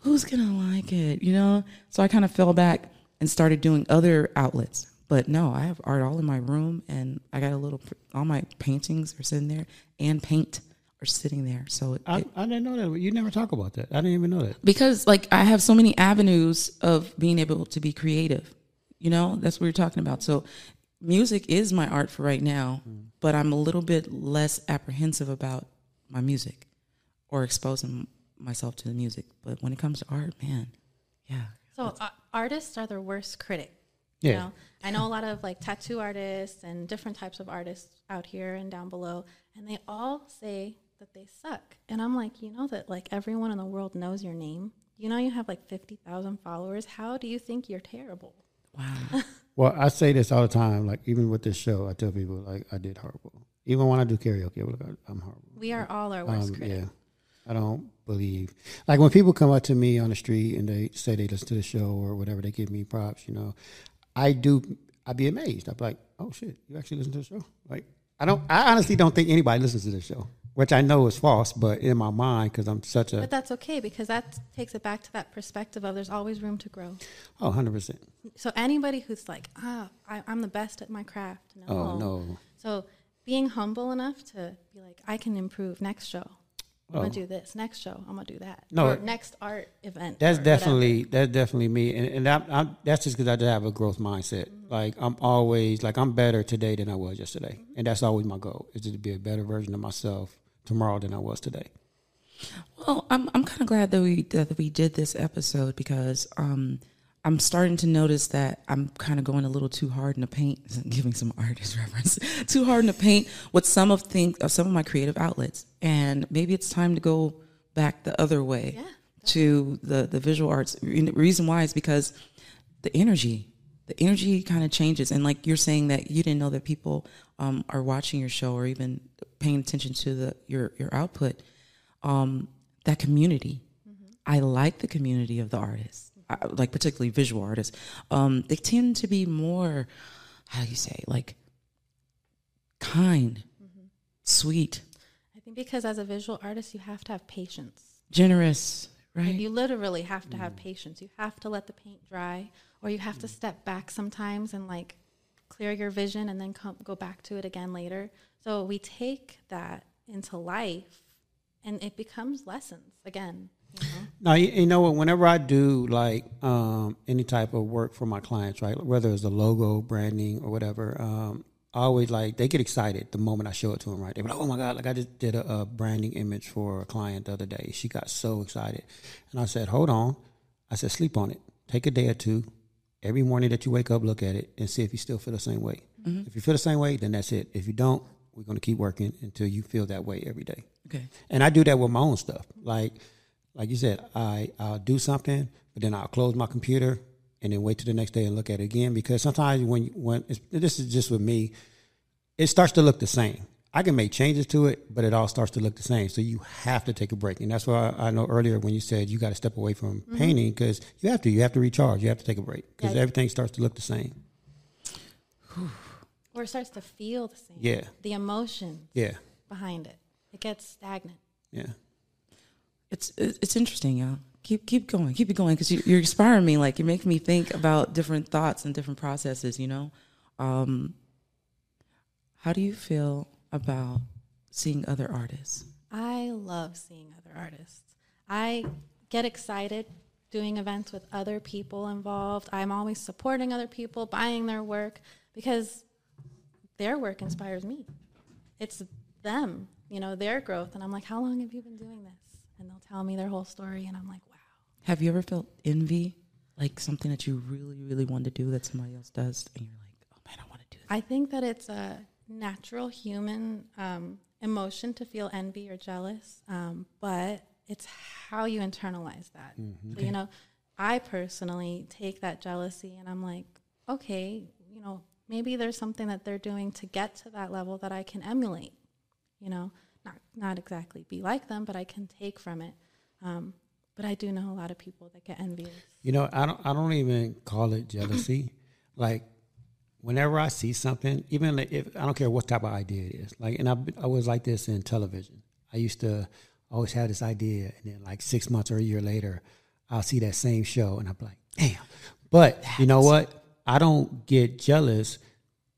who's gonna like it? You know? So I kind of fell back and started doing other outlets. But no, I have art all in my room, and I got a little. All my paintings are sitting there, and paint are sitting there. So it, I, I didn't know that. You never talk about that. I didn't even know that. because like I have so many avenues of being able to be creative. You know, that's what you're talking about. So music is my art for right now, but I'm a little bit less apprehensive about my music or exposing myself to the music. But when it comes to art, man, yeah. So uh, artists are their worst critic. Yeah. You know, I know a lot of like tattoo artists and different types of artists out here and down below, and they all say that they suck. And I'm like, you know that like everyone in the world knows your name. You know you have like fifty thousand followers. How do you think you're terrible? Wow. [laughs] Well, I say this all the time. Like even with this show, I tell people like I did horrible. Even when I do karaoke, I'm horrible. We are all our worst Um, critic. yeah, I don't believe like when people come up to me on the street and they say they listen to the show or whatever, they give me props. You know, I do. I'd be amazed. I'd be like, oh shit, you actually listen to the show? Like, I don't. I honestly don't think anybody listens to the show, which I know is false, but in my mind, because I'm such a But that's okay because that takes it back to that perspective of there's always room to grow. oh, 100 percent. So anybody who's like, ah, I, I'm the best at my craft. No. Oh no. So being humble enough to be like, I can improve next show. I'm Oh. gonna um, do this next show. I'm gonna do that. No, or next art event. That's or definitely that's definitely me, and, and that, I'm, that's just because I just have a growth mindset. Mm-hmm. Like I'm always like I'm better today than I was yesterday, mm-hmm. and that's always my goal is to be a better version of myself tomorrow than I was today. Well, I'm I'm kind of glad that we that we did this episode because um, I'm starting to notice that I'm kind of going a little too hard in the paint, [laughs] giving some artist [laughs] reference, too hard in the paint with some of things of some of my creative outlets, and maybe it's time to go back the other way Yeah, to the the visual arts. The reason why is because the energy, the energy kind of changes, and like you're saying that you didn't know that people um, are watching your show or even paying attention to the your your output. Um, that community. I like the community of the artists, Uh, like particularly visual artists. Um, they tend to be more, how do you say, like kind, mm-hmm. sweet, I think because as a visual artist, you have to have patience. generous, Like, right? you literally have to have mm. patience. You have to let the paint dry, or you have to mm. step back sometimes and like clear your vision and then come go back to it again later. So we take that into life, and it becomes lessons again. Know? Now you, you know what? Whenever I do like um, any type of work for my clients, right, whether it's the logo, branding, or whatever, um, I always like they get excited the moment I show it to them. Right, they're like, "Oh my god!" Like I just did a, a branding image for a client the other day. She got so excited, and I said, "Hold on," I said, "Sleep on it. Take a day or two. Every morning that you wake up, look at it and see if you still feel the same way. If you feel the same way, then that's it. If you don't, we're going to keep working until you feel that way every day." okay. And I do that with my own stuff. Like, like you said, I I'll do something, but then I'll close my computer and then wait till the next day and look at it again. Because sometimes when when it's, this is just with me, it starts to look the same. I can make changes to it, but it all starts to look the same. So you have to take a break, and that's why I, I know earlier when you said you got to step away from mm-hmm. painting because you have to. You have to recharge. You have to take a break because Yeah. everything starts to look the same. Or it starts to feel the same. Yeah. The emotion Yeah, behind it. It gets stagnant. yeah. It's it's interesting, y'all. Keep keep going, keep it going, because you, you're inspiring me. Like you make me think about different thoughts and different processes. You know, um, how do you feel about seeing other artists? I love seeing other artists. I get excited doing events with other people involved. I'm always supporting other people, buying their work because their work inspires me. It's them, you know, their growth. And I'm like, how long have you been doing this? And they'll tell me their whole story. And I'm like, wow. Have you ever felt envy, like something that you really really want to do that somebody else does, and you're like, oh man, I want to do that. I think that it's a natural human um, emotion to feel envy or jealous, um, but it's how you internalize that. So, you know, I personally take that jealousy and I'm like, okay, you know, maybe there's something that they're doing to get to that level that I can emulate. You know, not not exactly be like them, but I can take from it. Um, but I do know a lot of people that get envious. You know, I don't. I don't even call it jealousy. [laughs] like, whenever I see something, even if I don't care what type of idea it is, like, and I I was like this in television. I used to always have this idea, and then like six months or a year later, I'll see that same show, and I'm like, damn. But you know what? I don't get jealous.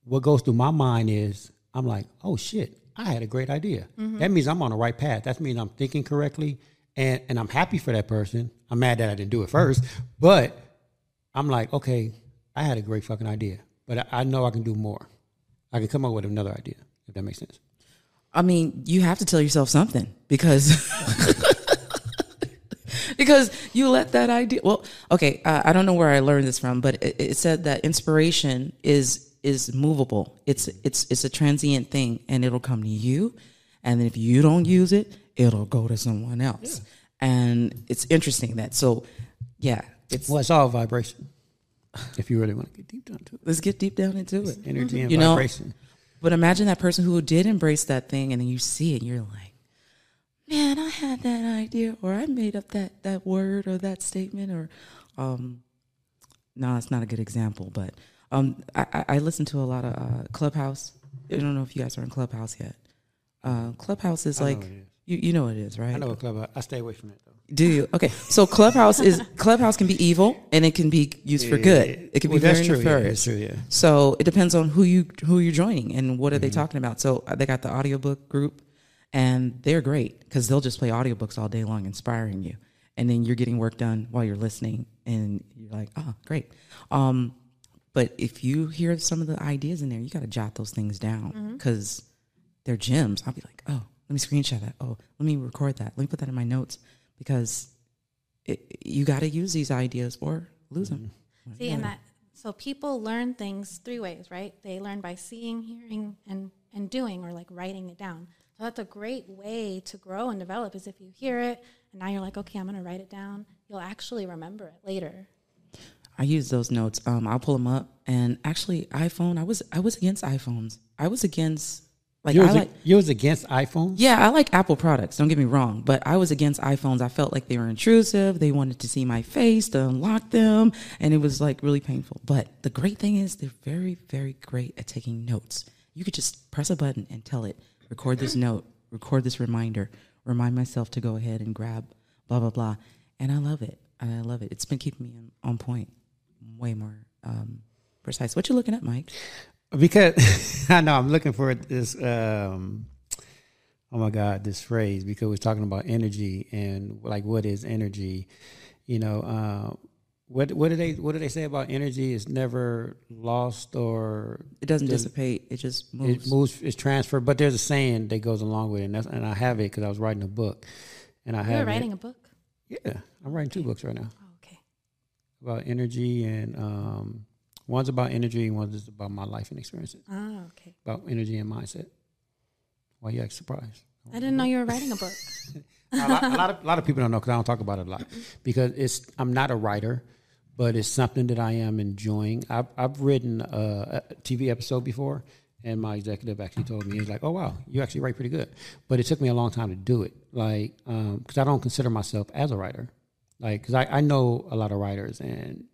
What goes through my mind is I'm like, oh shit, I had a great idea. That means I'm on the right path. That means I'm thinking correctly, and and I'm happy for that person. I'm mad that I didn't do it first, but I'm like, okay, I had a great fucking idea, but I, I know I can do more. I can come up with another idea if that makes sense. I mean, you have to tell yourself something because [laughs] because you let that idea. Well, okay, uh, I don't know where I learned this from, but it, it said that inspiration is is movable. It's it's it's a transient thing, and it'll come to you, and then if you don't use it, it'll go to someone else. And it's interesting that so, yeah, it's Well, it's all vibration. If you really want to get deep down to it, let's get deep down into it. energy and You know, vibration. But imagine that person who did embrace that thing, and then you see it, and you're like, "Man, I had that idea, or I made up that that word or that statement." Or, um, no, it's not a good example, but um, I, I- listen to a lot of uh, Clubhouse. I don't know if you guys are in Clubhouse yet. Uh, Clubhouse is I like is. you you know what it is, right? I know a club. I stay away from it though. Do you? Okay, so Clubhouse is [laughs] Clubhouse can be evil and it can be used for good. It can Well, be very true. Yeah, nefarious. true. Yeah. So it depends on who you who you're joining and what are they Mm-hmm. talking about. So uh, they got the audiobook group, and they're great because they'll just play audiobooks all day long, inspiring you, and then you're getting work done while you're listening, and you're like, oh, great. Um, but if you hear some of the ideas in there, you got to jot those things down mm-hmm. because they're gems. I'll be like, oh, let me screenshot that. Oh, let me record that. Let me put that in my notes because it, you got to use these ideas or lose them. Mm-hmm. See, and that so people learn things three ways, right? They learn by seeing, hearing, and and doing, or like writing it down. So that's a great way to grow and develop. Is if you hear it and now you're like, okay, I'm going to write it down. You'll actually remember it later. I use those notes. Um, I'll pull them up. And actually, iPhone. I was I was against iPhones. I was against like You I was, like. you was against iPhones. Yeah, I like Apple products. Don't get me wrong, but I was against iPhones. I felt like they were intrusive. They wanted to see my face to unlock them, and it was like really painful. But the great thing is they're very, very great at taking notes. You could just press a button and tell it, record this note, record this reminder, remind myself to go ahead and grab blah blah blah, and I love it. I love it. It's been keeping me on point, way more um, precise. What you looking at, Mic? Because [laughs] I know I'm looking for this. Um, oh my God, this phrase because we're talking about energy and like what is energy. You know, uh, what what do they what do they say about energy? Is never lost or It doesn't Does- dissipate. It just moves. it moves. It's transferred. But there's a saying that goes along with it, and, that's, and I have it because I was writing a book, and I You're have writing it. a book. Yeah, I'm writing two books right now okay. About energy and um, one's about energy, and one's just about my life and experiences Oh, okay. about energy and mindset. Why are you act surprised? I didn't know you were writing a book. [laughs] a, lot, a lot of a lot of people don't know because I don't talk about it a lot because it's I'm not a writer, but it's something that I am enjoying. I've I've written a, a TV episode before, and my executive actually told me he's like, "Oh wow, you actually write pretty good," but it took me a long time to do it, like because I don't consider myself as a writer, like because I, I know a lot of writers and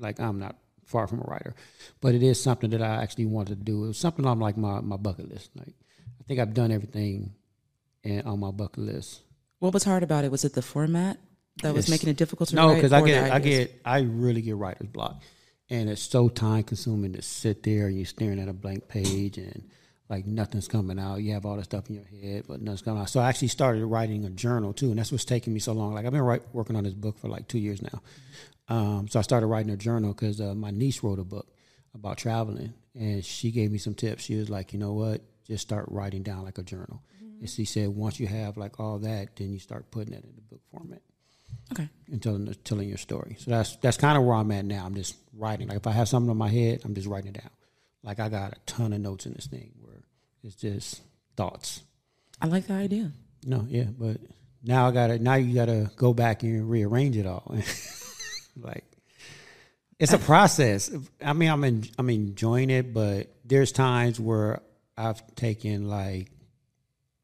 like I'm not far from a writer, but it is something that I actually wanted to do. It was something on like my my bucket list. Like I think I've done everything and on my bucket list. What was hard about it? Was it the format that was making it difficult to No, write? because I get, I get, I really get writer's block, and it's so time consuming to sit there and you're staring at a blank page and like nothing's coming out. You have all this stuff in your head, but nothing's coming out. So I actually started writing a journal too, and that's what's taking me so long. Like I've been write, working on this book for like two years now. Um, so I started writing a journal because uh, my niece wrote a book about traveling, and she gave me some tips. She was like, you know what, just start writing down like a journal. And she said, once you have like all that, then you start putting it in the book format Okay. and telling telling your story. So that's that's kind of where I'm at now. I'm just writing. Like if I have something in my head, I'm just writing it down. Like I got a ton of notes in this thing it's just thoughts. I like the idea. No, yeah, but now I gotta now you gotta go back and rearrange it all. [laughs] like it's a process. I mean, I'm en- I'm enjoying it, but there's times where I've taken like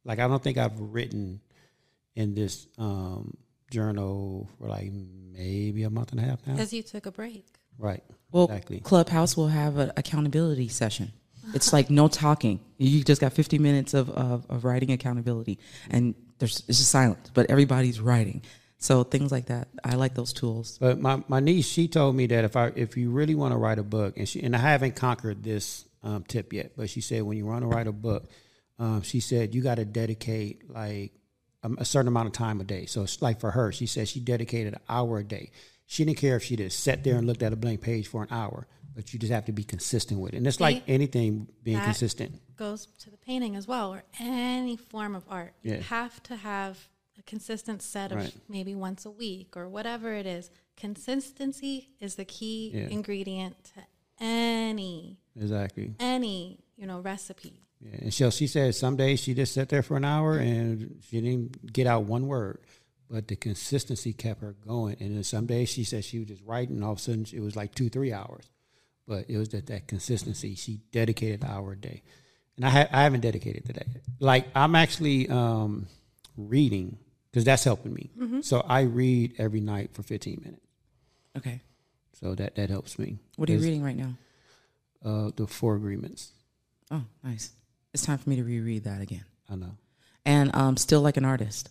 like I don't think I've written in this um, journal for like maybe a month and a half now. Because you took a break. Right. Well, exactly. Clubhouse will have an accountability session. It's like no talking. You just got 50 minutes of, of, of writing accountability. And there's it's just silent, but everybody's writing. So things like that, I like those tools. But my, my niece, she told me that if I if you really want to write a book, and she and I haven't conquered this um, tip yet, but she said when you want to write a book, um, she said you got to dedicate like a, a certain amount of time a day. So it's like for her, she said she dedicated an hour a day. She didn't care if she just sat there and looked at a blank page for an hour, but you just have to be consistent with it. And it's like anything being That- consistent. goes to the painting as well, or any form of art. Yeah. You have to have a consistent set of Right. maybe once a week or whatever it is. Consistency is the key Yeah. ingredient to any Exactly. any you know recipe. Yeah, and so she said some days she just sat there for an hour and she didn't get out one word, but the consistency kept her going. And then some days she said she was just writing, and all of a sudden it was like two, three hours. But it was that that consistency. She dedicated an hour a day, and I ha- I haven't dedicated today. Like I'm actually um, reading because that's helping me. So I read every night for 15 minutes. Okay. So that that helps me. What are you reading right now? Uh, the Four Agreements. Oh, nice. It's time for me to reread that again. I know. And um, steal like an artist.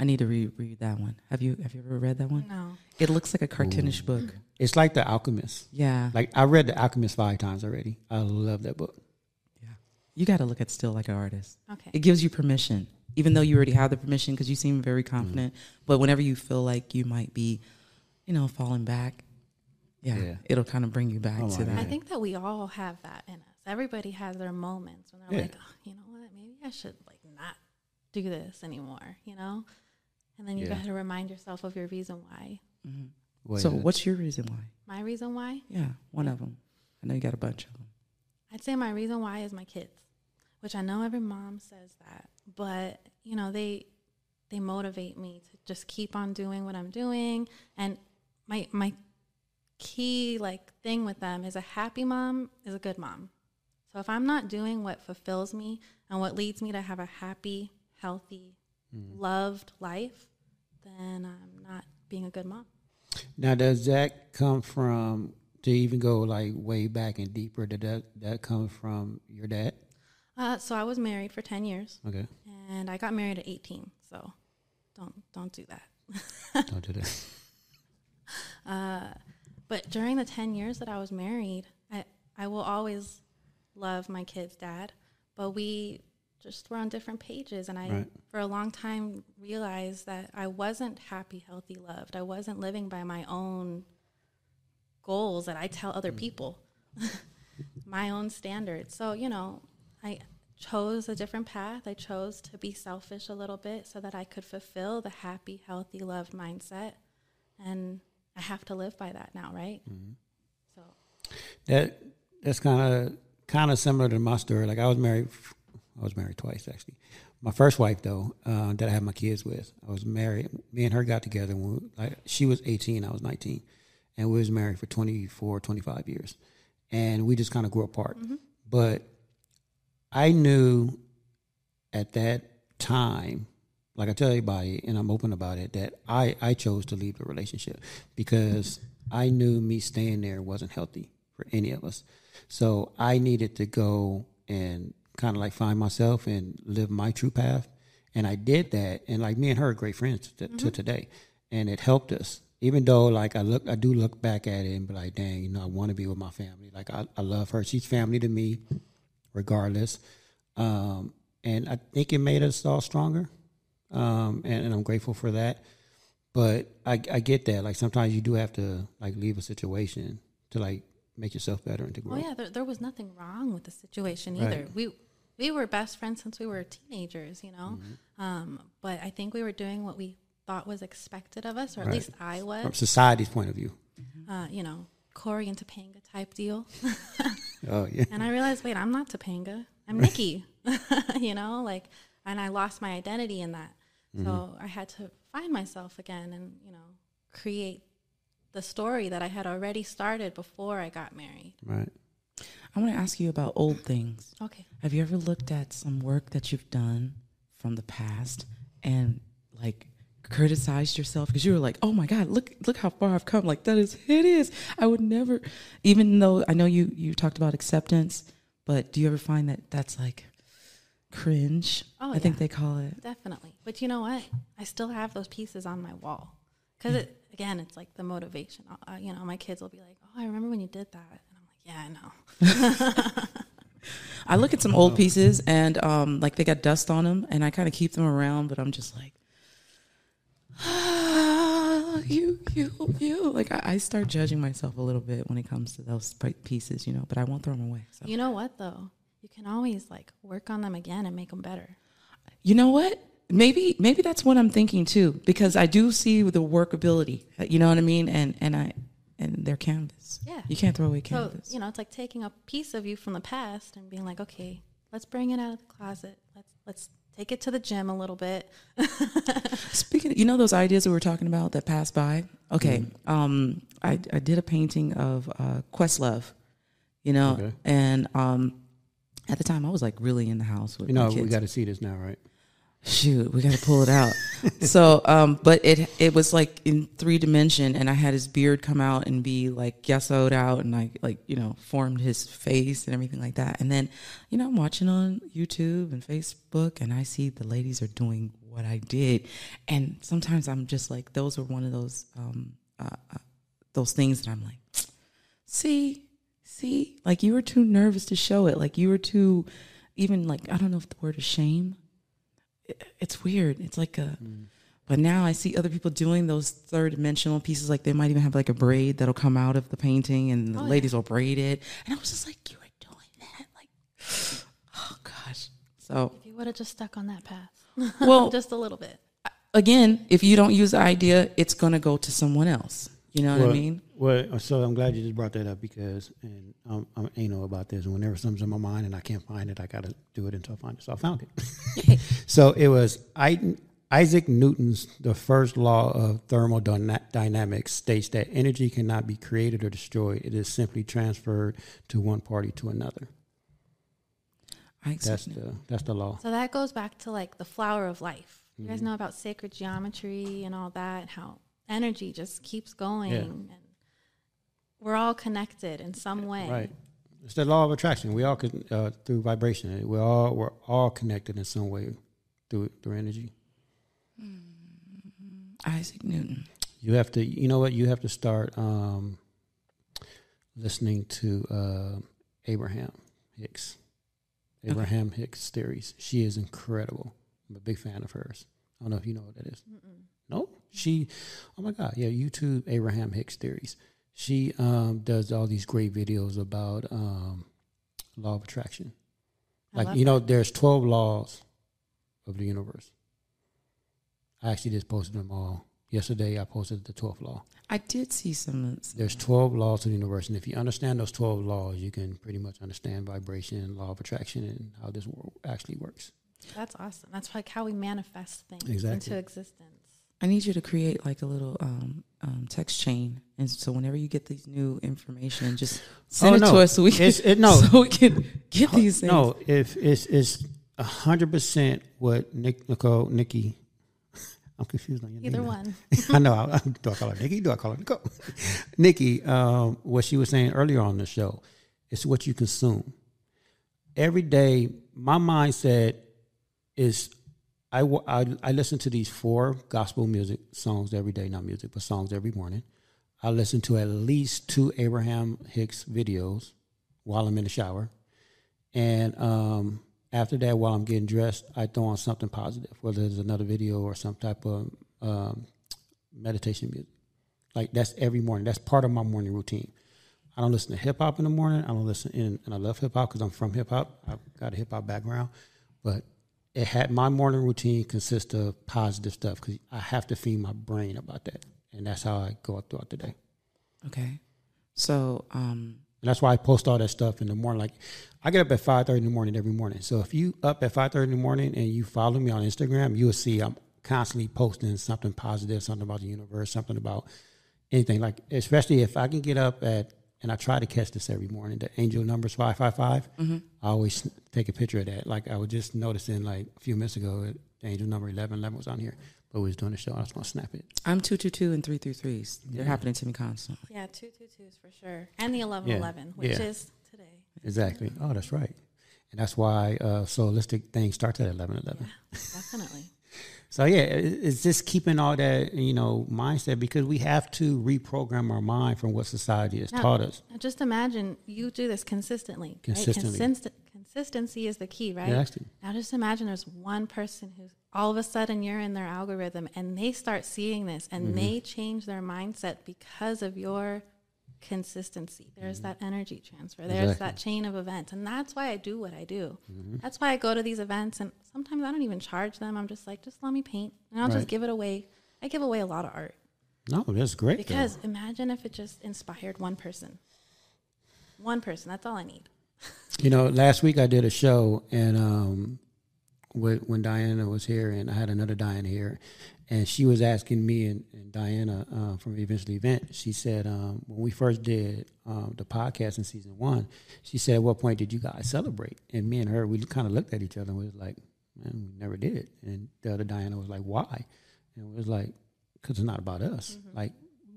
I need to reread that one. Have you have you ever read that one? No, It looks like a cartoonish book. It's like The Alchemist. Yeah. Like I read The Alchemist five times already. I love that book. yeah. You got to look at steal like an artist. okay. It gives you permission, even though you already have the permission because you seem very confident. Mm. But whenever you feel like you might be, you know, falling back, yeah, Yeah. it'll kind of bring you back Oh, to my that. I think that we all have that in us. Everybody has their moments when they're Yeah. like, oh, you know what, maybe I should like not do this anymore, you know. And then you Yeah. got to remind yourself of your reason why. Mm-hmm. What so, is it? what's your reason why? My reason why? Yeah, one of them. I know you got a bunch of them. I'd say my reason why is my kids, which I know every mom says that, but you know they they motivate me to just keep on doing what I'm doing, and my my key like thing with them is a happy mom is a good mom. So if I'm not doing what fulfills me and what leads me to have a happy, healthy, mm. loved life, then I'm not being a good mom. Now, does that come from to even go like way back and deeper? Did that that come from your dad? Uh, so I was married for ten years, Okay, and I got married at 18. So don't don't do that. [laughs] don't do that. But during the 10 years that I was married, I, I will always love my kid's dad, but we just were on different pages. And I, Right. for a long time, realized that I wasn't happy, healthy, loved. I wasn't living by my own goals that I tell other mm. people, [laughs] my own standards. So, you know, I chose a different path. I chose to be selfish a little bit so that I could fulfill the happy, healthy, loved mindset. And I have to live by that now, right? Mm-hmm. So, That that's kind of kind of similar to my story. Like I was married, I was married twice actually. My first wife though, uh, that I had my kids with, I was married. Me and her got together when we, like she was 18, I was 19, and we was married for 24, 25 years, and we just kind of grew apart. But I knew at that time, like I tell everybody, and I'm open about it, that I, I chose to leave the relationship because I knew me staying there wasn't healthy for any of us. So I needed to go and kind of like find myself and live my true path. And I did that. And like me and her are great friends to, to today. And it helped us. Even though like I look, I do look back at it and be like, dang, you know, I want to be with my family. Like I, I love her. She's family to me regardless. Um, and I think it made us all stronger. Um, and, and I'm grateful for that. But I, I get that. Like sometimes you do have to like leave a situation to like make yourself better and to grow. oh yeah, there, there was nothing wrong with the situation Right. either. We we were best friends since we were teenagers, you know. Um, but I think we were doing what we thought was expected of us, or at Right. least I was. From society's point of view. Uh, you know, Corey and Topanga type deal. [laughs] Oh yeah. and I realized, wait, I'm not Topanga. I'm Nikki. [laughs] you know, like, and I lost my identity in that. So I had to find myself again and, you know, create the story that I had already started before I got married. Right. I want to ask you about old things. Okay. Have you ever looked at some work that you've done from the past and like criticized yourself because you were like, "Oh my God, look look how far I've come! Like that is hideous. I would never." Even though I know you you talked about acceptance, but do you ever find that that's like cringe. Oh, I think they call it. Definitely. But you know what? I still have those pieces on my wall. Because it, again, it's like the motivation. Uh, you know, my kids will be like, oh, I remember when you did that. Yeah, I know. [laughs] I look at some old pieces and um, like they got dust on them, and I kind of keep them around, but I'm just like, ah, [sighs] you, you, you. Like I, I start judging myself a little bit when it comes to those pieces, you know. But I won't throw them away. So You know what, though? You can always like work on them again and make them better. you know what? Maybe maybe that's what I'm thinking too, because I do see the workability. You know what I mean? And and I and their canvas. Yeah. you can't throw away canvas. So, canvas. you know, it's like taking a piece of you from the past and being like, okay, let's bring it out of the closet. Let's let's take it to the gym a little bit. [laughs] Speaking, of, you know those ideas that we were talking about that passed by. Okay, um, I I did a painting of uh, Questlove, you know, Okay. and um, at the time I was like really in the house with You know, kids. we got to see this now, right? Shoot, we got to pull it out. [laughs] so, um, but it it was like in three dimension, and I had his beard come out and be like gessoed out, and I like you know formed his face and everything like that. And then, you know, I'm watching on YouTube and Facebook, and I see the ladies are doing what I did, and sometimes I'm just like, those are one of those um, uh, uh, those things that I'm like, see, see, like you were too nervous to show it, like you were too, even like I don't know if the word is shame it's weird. It's like a, mm. but now I see other people doing those third dimensional pieces. Like they might even have like a braid that'll come out of the painting, and the Oh, yeah. ladies will braid it. And I was just like, you were doing that, like, [gasps] oh gosh. So If you would have just stuck on that path, [laughs] well, just a little bit. again, if you don't use the idea, it's gonna go to someone else. You know what well, I mean? Well, so I'm glad you just brought that up because, and I'm, I'm anal about this. Whenever something's in my mind and I can't find it, I got to do it until I find it. So I found it. [laughs] so it was I, Isaac Newton's the first law of thermodynamics states that energy cannot be created or destroyed. It is simply transferred to one party to another. I That's the that's the law. So that goes back to like the flower of life. You guys mm-hmm. know about sacred geometry and all that, how energy just keeps going and we're all connected in some way. Right. It's the law of attraction. We all can uh, through vibration. We're all we're all connected in some way through through energy. Isaac Newton. You have to, you know what? You have to start um, listening to uh, Abraham Hicks. Abraham Hicks theories. She is incredible. I'm a big fan of hers. I don't know if you know what that is. No, she. Oh my God, yeah. YouTube Abraham Hicks theories. She um, does all these great videos about um, law of attraction. Like you know, there's twelve laws of the universe. I actually just posted them all yesterday. I posted the twelfth law. I did see some. There's 12 laws of the universe, and if you understand those 12 laws, you can pretty much understand vibration, law of attraction, and how this world actually works. That's awesome. That's like how we manifest things Exactly. into existence. I need you to create like a little um, um, text chain, and so whenever you get these new information, just send Oh, it no. to us so we can, it- no. [laughs] so we can get these things. No, if it's it's hundred percent what Nick Nicole Nikki. [laughs] I'm confused on your Either name. now. one. [laughs] I know. I, do I call her Nikki? Do I call her Nicole? Nikki, um, what she was saying earlier on the show, it's what you consume. Every day, my mindset is I, I, I listen to these four gospel music songs every day, not music, but songs every morning. I listen to at least two Abraham Hicks videos while I'm in the shower. And um, after that, while I'm getting dressed, I throw on something positive, whether it's another video or some type of um, meditation music. Like that's every morning. That's part of my morning routine. I don't listen to hip hop in the morning. I don't listen, in, and I love hip hop because I'm from hip hop. I've got a hip hop background, but it had my morning routine consists of positive stuff because I have to feed my brain about that, and that's how I go up throughout the day. Okay, so um, And that's why I post all that stuff in the morning. Like I get up at five thirty in the morning every morning. So if you up at five thirty in the morning and you follow me on Instagram, you will see I'm constantly posting something positive, something about the universe, something about anything. Like especially if I can get up at and I try to catch this every morning. The angel numbers five five five. I always take a picture of that. Like I was just noticing like a few minutes ago, the angel number eleven eleven was on here, but we was doing the show. I was gonna snap it. I'm two two two and three three threes. They're happening to me constantly. Yeah, two two twos for sure. And the eleven eleven, which Yeah. is today. Exactly. Oh, that's right. and that's why uh, solistic things starts at eleven eleven. Definitely. So yeah, it's just keeping all that you know mindset because we have to reprogram our mind from what society has Now, taught us. Just imagine you do this consistently. Consistently. Right? Consist- consistency is the key, right? Yeah. Now just imagine there's one person who's all of a sudden you're in their algorithm and they start seeing this and Mm-hmm. they change their mindset because of your consistency. There's that energy transfer. There's Mm-hmm. Exactly. that chain of events. And that's why I do what I do. Mm-hmm. That's why I go to these events and sometimes I don't even charge them. I'm just like, just let me paint and I'll Right. just give it away. I give away a lot of art. No, that's great. though. Because imagine if it just inspired one person. One person. That's all I need. You know, last week I did a show, and um, when Diana was here, and I had another Diana here, and she was asking me and, and Diana uh, from Eventually Event. She said um, when we first did um, the podcast in season one, she said, "At what point did you guys celebrate?" And me and her, we kind of looked at each other and was like, "Man, we never did." And the other Diana was like, "Why?" And it was like, "Cause it's not about us. Like."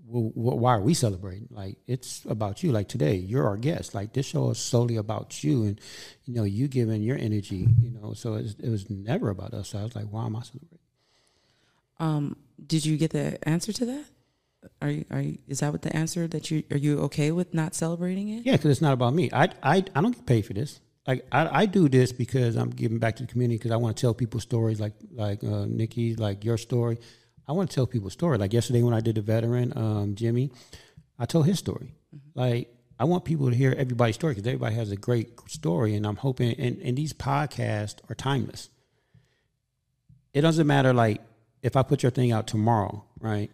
well, why are we celebrating? Like it's about you. Like today, you're our guest. Like this show is solely about you, and you know you giving your energy. You know, so it was never about us. So I was like, why am I celebrating? Um, did you get the answer to that? Are you, are you, is that what the answer that you are you okay with not celebrating it? Yeah, because it's not about me. I, I I don't get paid for this. Like I, I do this because I'm giving back to the community because I want to tell people stories like like uh, Nikki, like your story. I want to tell people story. Like yesterday when I did the veteran um, Jimmy, I told his story. Like I want people to hear everybody's story because everybody has a great story, and I'm hoping. And, and these podcasts are timeless. It doesn't matter like if I put your thing out tomorrow, right?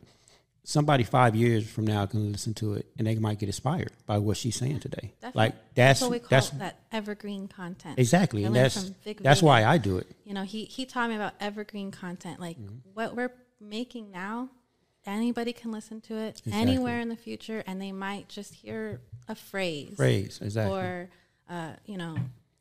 Somebody five years from now can listen to it and they might get inspired by what she's saying today. Definitely. Like that's what we call that's that evergreen content. exactly, I and that's that's why I do it. You know, he he taught me about evergreen content. Like Mm-hmm. what we're making now, anybody can listen to it Exactly. anywhere in the future, and they might just hear a phrase, Phrase exactly. or uh, you know,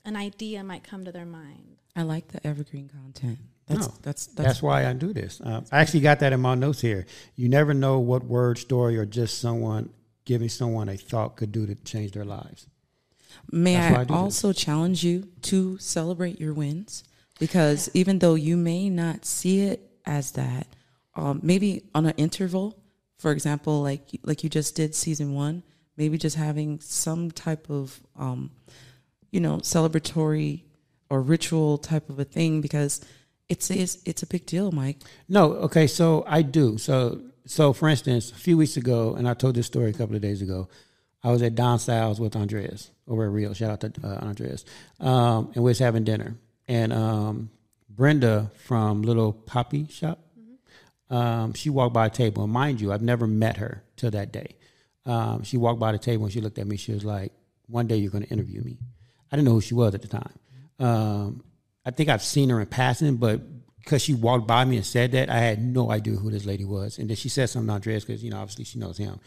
an idea might come to their mind. I like the evergreen content. That's No, that's That's, that's, why I do this. Uh, I actually got that in my notes here. You never know what word, story, or just someone giving someone a thought could do to change their lives. May That's I I do this. also challenge you to celebrate your wins because even though you may not see it as that, um, maybe on an interval, for example, like like you just did season one, maybe just having some type of um, you know celebratory or ritual type of a thing because it's it's, it's a big deal, Mic. No, okay, so I do. So, so for instance, a few weeks ago, and I told this story a couple of days ago. I was at Don Styles with Andreas over at Rio. Shout out to uh, Andreas. Um, and we was having dinner, and um, Brenda from Little Poppy Shop. Um, she walked by a table, and mind you, I've never met her till that day. Um, she walked by the table and she looked at me. She was like, "One day you're going to interview me." I didn't know who she was at the time. I think I've seen her in passing, but because she walked by me and said that, I had no idea who this lady was. And then she said something to Andreas because you know obviously she knows him.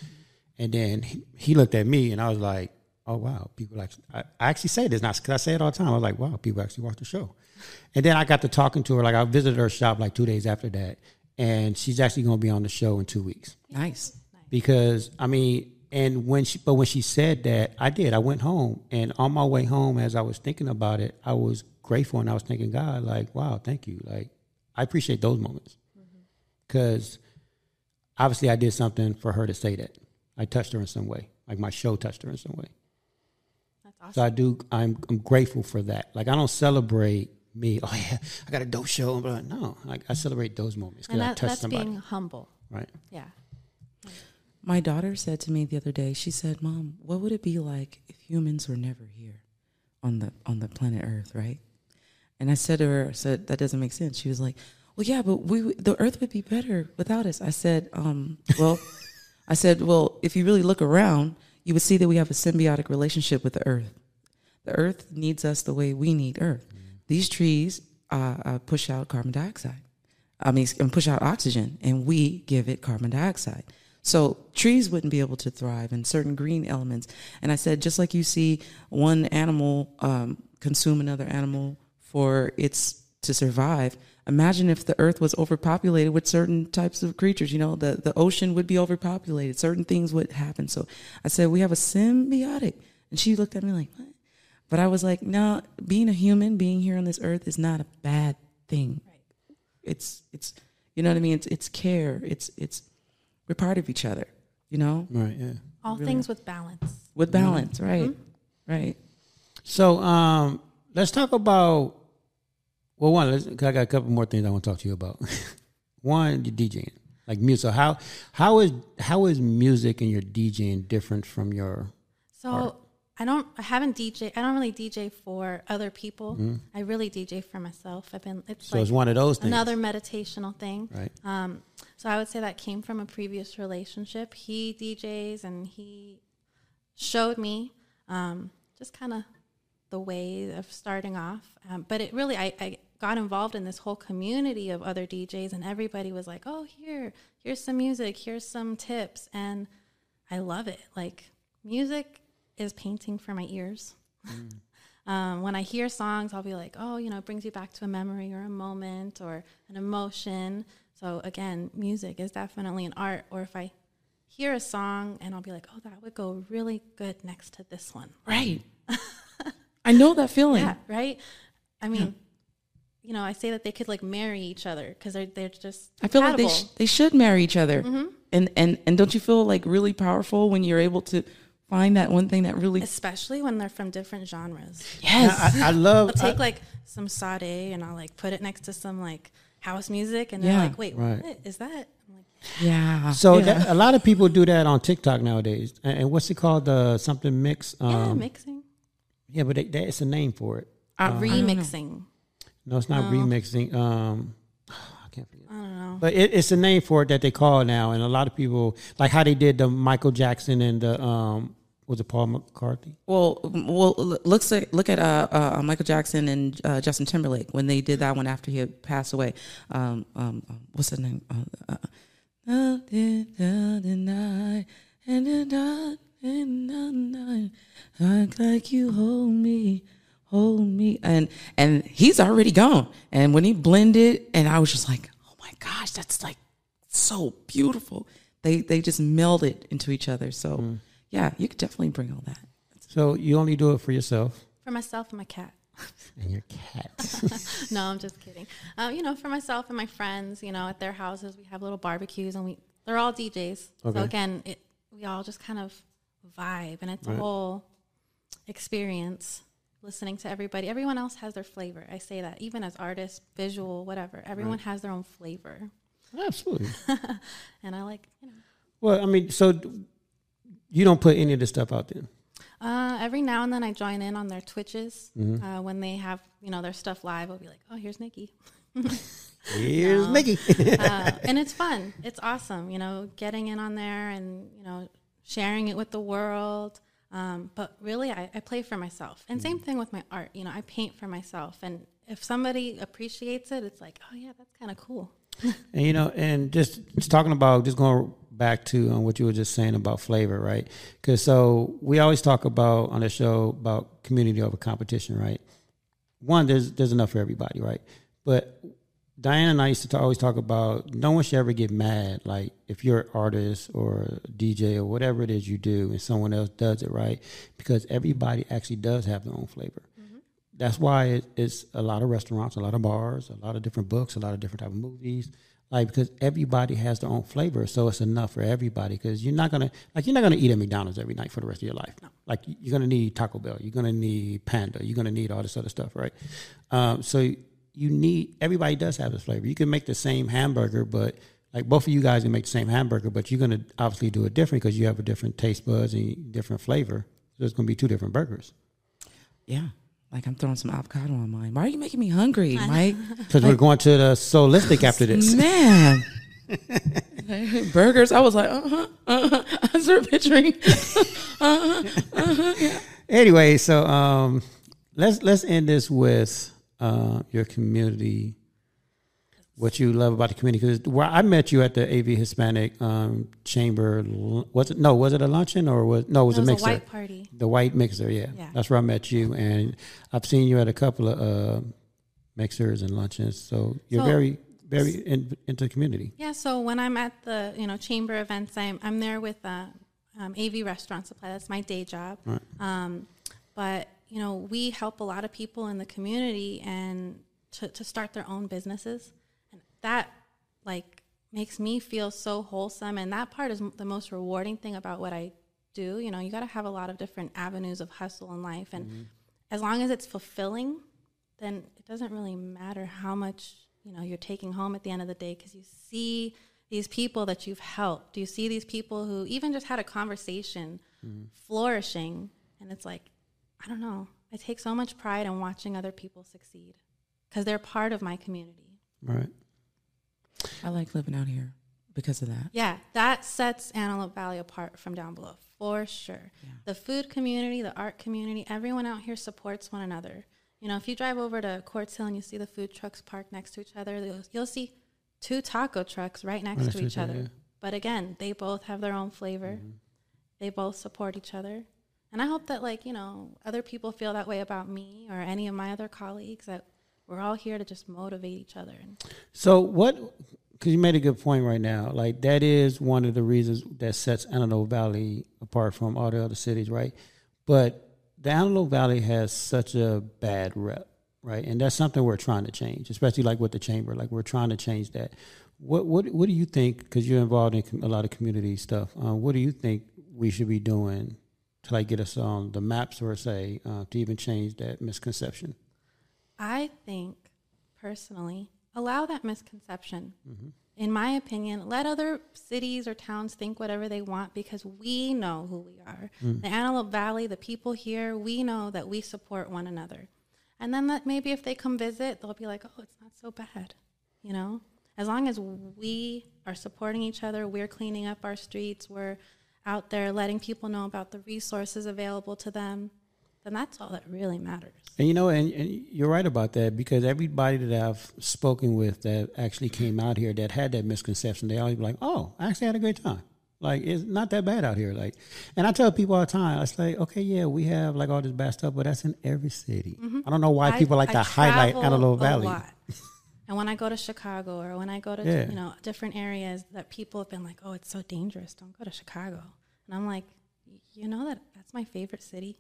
And then he, he looked at me and I was like, "Oh wow, people like." I, I actually say this not because I say it all the time. I was like, "Wow, people actually watch the show." And then I got to talking to her. Like I visited her shop like two days after that, and she's actually going to be on the show in two weeks Nice. because I mean, and when she, but when she said that, I did. I went home, and on my way home, as I was thinking about it, I was grateful, and I was thanking God, like, wow, thank you. Like, I appreciate those moments because obviously I did something for her to say that. I touched her in some way, like my show touched her in some way. That's awesome. So I do. I'm I'm grateful for that. Like I don't celebrate me. [laughs] Oh yeah, I got a dope show. But no, like I celebrate those moments because and I touched that's somebody. being humble. right. Yeah. My daughter said to me the other day, she said, "Mom, what would it be like if humans were never here on the on the planet Earth, right?" And I said to her, I said, "That doesn't make sense." She was like, "Well, yeah, but we the Earth would be better without us." I said, um, "Well, I said, well, if you really look around, you would see that we have a symbiotic relationship with the Earth. The Earth needs us the way we need Earth. These trees uh, uh, push out carbon dioxide. I mean, and push out oxygen, and we give it carbon dioxide. So trees wouldn't be able to thrive, and certain green elements. And I said, just like you see one animal um, consume another animal for its to survive. Imagine if the earth was overpopulated with certain types of creatures. You know, the, the ocean would be overpopulated. Certain things would happen. So I said, we have a symbiotic. And she looked at me like, what? But I was like, no, being a human, being here on this earth is not a bad thing. It's it's you know what I mean. It's it's care. It's it's we're part of each other. You know, Right. Yeah. All things with balance. with balance, right? Right. So um, let's talk about. Well, one, let's, 'cause I got a couple more things I want to talk to you about. [laughs] one, your DJing, like music. So how how is how is music and your DJing different from your? So I don't. I haven't DJ. I don't really DJ for other people. I really DJ for myself. I've been. It's Mm-hmm. So like it's one of those things, another meditational thing. right? Um, so I would say that came from a previous relationship. He DJs and he showed me um, just kind of the way of starting off. Um, but it really, I, I got involved in this whole community of other DJs, and everybody was like, "Oh, here, here's some music, here's some tips," and I love it. Like music is painting for my ears. [laughs] Um, when I hear songs, I'll be like, oh, you know, it brings you back to a memory or a moment or an emotion. So again, music is definitely an art. Or if I hear a song and I'll be like, oh, that would go really good next to this one. Right. [laughs] I know that feeling. Yeah, right. I mean, you know, I say that they could like marry each other because they're they're just. I feel like they sh- they should marry each other. Mm-hmm. And and and don't you feel like really powerful when you're able to find that one thing that really especially when they're from different genres. yes. I, I love. I'll take I- like some sade and I'll like put it next to some like house music, and they're Yeah, like, wait, right. what is that? Like, yeah. so yeah. that, a lot of people do that on TikTok nowadays. And, and what's it called? The something mix. Um, yeah, yeah, but they, they, it's a name for it. Uh, remixing. No, it's not remixing. Um, [sighs] I can't forget. I don't know. But it, it's a name for it that they call now, and a lot of people like how they did the Michael Jackson and the um, was it Paul McCartney? Well, well, looks at look at uh, uh, Michael Jackson and uh, Justin Timberlake when they did that one after he had passed away. Um, um, what's the name? Uh, uh, uh, and the night and the night, like like you hold me, hold me, and and he's already gone. And when he blended, and I was just like, oh my gosh, that's like so beautiful. They they just melded into each other. So yeah, you could definitely bring all that. So you only do it for yourself For myself and my cat. [laughs] and your cat. [laughs] no, I'm just kidding. Um, you know, for myself and my friends, you know, at their houses, we have little barbecues, and we they're all DJs. Okay. So again, it we all just kind of vibe, and it's a whole experience. Listening to everybody, everyone else has their flavor. I say that even as artists, visual, whatever, everyone has their own flavor, Absolutely. [laughs] and I like you know. Well, I mean, so you don't put any of this stuff out there. Uh, every now and then I join in on their Twitches Mm-hmm. uh, when they have you know their stuff live. I'll be like, oh, here's Nikki. [laughs] Here's Nikki. uh, [laughs] and it's fun. It's awesome, you know, getting in on there and you know sharing it with the world. Um, but really, I, I play for myself, and same thing with my art. You know, I paint for myself, and if somebody appreciates it, it's like, oh yeah, that's kind of cool. [laughs] And you know, and just, just talking about just going back to um, what you were just saying about flavor, right? Because so we always talk about on the show about community over competition, right? One, there's there's enough for everybody, right? But Diane and I used to always talk about no one should ever get mad, like if you're an artist or a DJ or whatever it is you do, and someone else does it, right? Because everybody actually does have their own flavor that's why it, it's a lot of restaurants, a lot of bars, a lot of different books, a lot of different type of movies. Like because everybody has their own flavor, so it's enough for everybody. Because you're not gonna like you're not gonna eat at McDonald's every night for the rest of your life. Like you're gonna need Taco Bell, you're gonna need Panda, you're gonna need all this other stuff, right? Um, so you need everybody does have this flavor. You can make the same hamburger, but like both of you guys can make the same hamburger, but you're gonna obviously do it different because you have a different taste buds and different flavor. So it's gonna be two different burgers. Yeah. Like I'm throwing some avocado on mine. Why are you making me hungry, Mic? [laughs] Because we're going to the solistic after this. [laughs] Man. [laughs] Burgers. I was like, uh huh, uh huh. I started picturing. uh huh, uh huh. Anyway, so um, let's let's end this with uh, your community. What you love about the community? Because where I met you at the AV Hispanic um, Chamber, was it? No, was it a luncheon or was no? It was It a was a mixer. white party. The white mixer, yeah. Yeah. That's where I met you, and I've seen you at a couple of uh, mixers and luncheons. So you're So- very, very in, into the community. Yeah, so when I'm at the you know chamber events, I'm I'm there with uh, um, AV Restaurant Supply. That's my day job. Um, but you know, we help a lot of people in the community and to, to start their own businesses. And that like makes me feel so wholesome. And that part is the most rewarding thing about what I do. You know, you got to have a lot of different avenues of hustle in life. And mm-hmm. as long as it's fulfilling, then it doesn't really matter how much, you know, you're taking home at the end of the day because you see these people that you've helped. You see these people who even just had a conversation mm-hmm. flourishing. And it's like, I don't know. I take so much pride in watching other people succeed because they're part of my community. Right. I like living out here because of that. Yeah, that sets Antelope Valley apart from down below for sure. The food community, the art community, everyone out here supports one another. You know, if you drive over to Quartz Hill and you see the food trucks parked next to each other, you'll, you'll see two taco trucks right next next to to each each other, other. yeah. But again, they both have their own flavor. Mm-hmm. They both support each other. And I hope that, like, you know, other people feel that way about me or any of my other colleagues that we're all here to just motivate each other. So what? Because you made a good point right now. Like that is one of the reasons that sets Antelope Valley apart from all the other cities, right? But the Antelope Valley has such a bad rep, right? And that's something we're trying to change, especially like with the chamber. Like we're trying to change that. What what what do you think? Because you're involved in a lot of community stuff. Uh, what do you think we should be doing to like get us on the maps, or say, uh, to even change that misconception? I think personally, allow that misconception. Mm-hmm. In my opinion, let other cities or towns think whatever they want because we know who we are. Mm. The Antelope Valley, the people here, we know that we support one another. And then that maybe if they come visit, they'll be like, oh, it's not so bad. You know, as long as we are supporting each other, we're cleaning up our streets, we're out there letting people know about the resources available to them, then that's all that really matters. And you know, and, and you're right about that because everybody that I've spoken with that actually came out here that had that misconception, they always be like, "Oh, I actually had a great time. Like it's not that bad out here." Like, and I tell people all the time, I say, "Okay, yeah, we have like all this bad stuff, but that's in every city. Mm-hmm. I don't know why I- people like I to highlight Antelope Valley." lot. And when I go to Chicago or when I go to Yeah. you know different areas that people have been like, "Oh, it's so dangerous. Don't go to Chicago." And I'm like, "You know that that's my favorite city."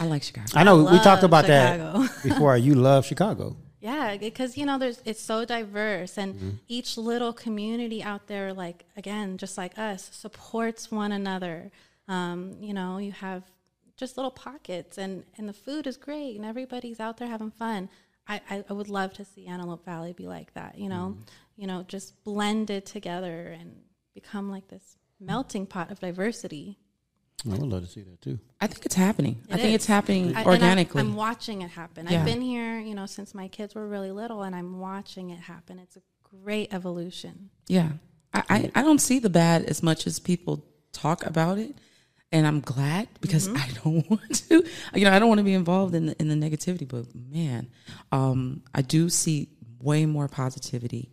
I like Chicago. I know we talked about Chicago. that [laughs] before. You love Chicago. Yeah, because you know there's it's so diverse and Mm-hmm. each little community out there like again just like us supports one another. Um, you know, you have just little pockets and and the food is great and everybody's out there having fun. I, I, I would love to see Antelope Valley be like that, you know, Mm-hmm. you know, just blended together and become like this melting pot of diversity. I would love to see that too. I think it's happening. I It think is. it's happening I- and I'm- organically. I'm, watching it happen. Yeah. I've been here, you know, since my kids were really little, and I'm watching it happen. It's a great evolution. Yeah. I, I, I don't see the bad as much as people talk about it. And I'm glad because I [laughs] don't want to, you know, I don't want to be involved in the, in the negativity, but man, um, I do see way more positivity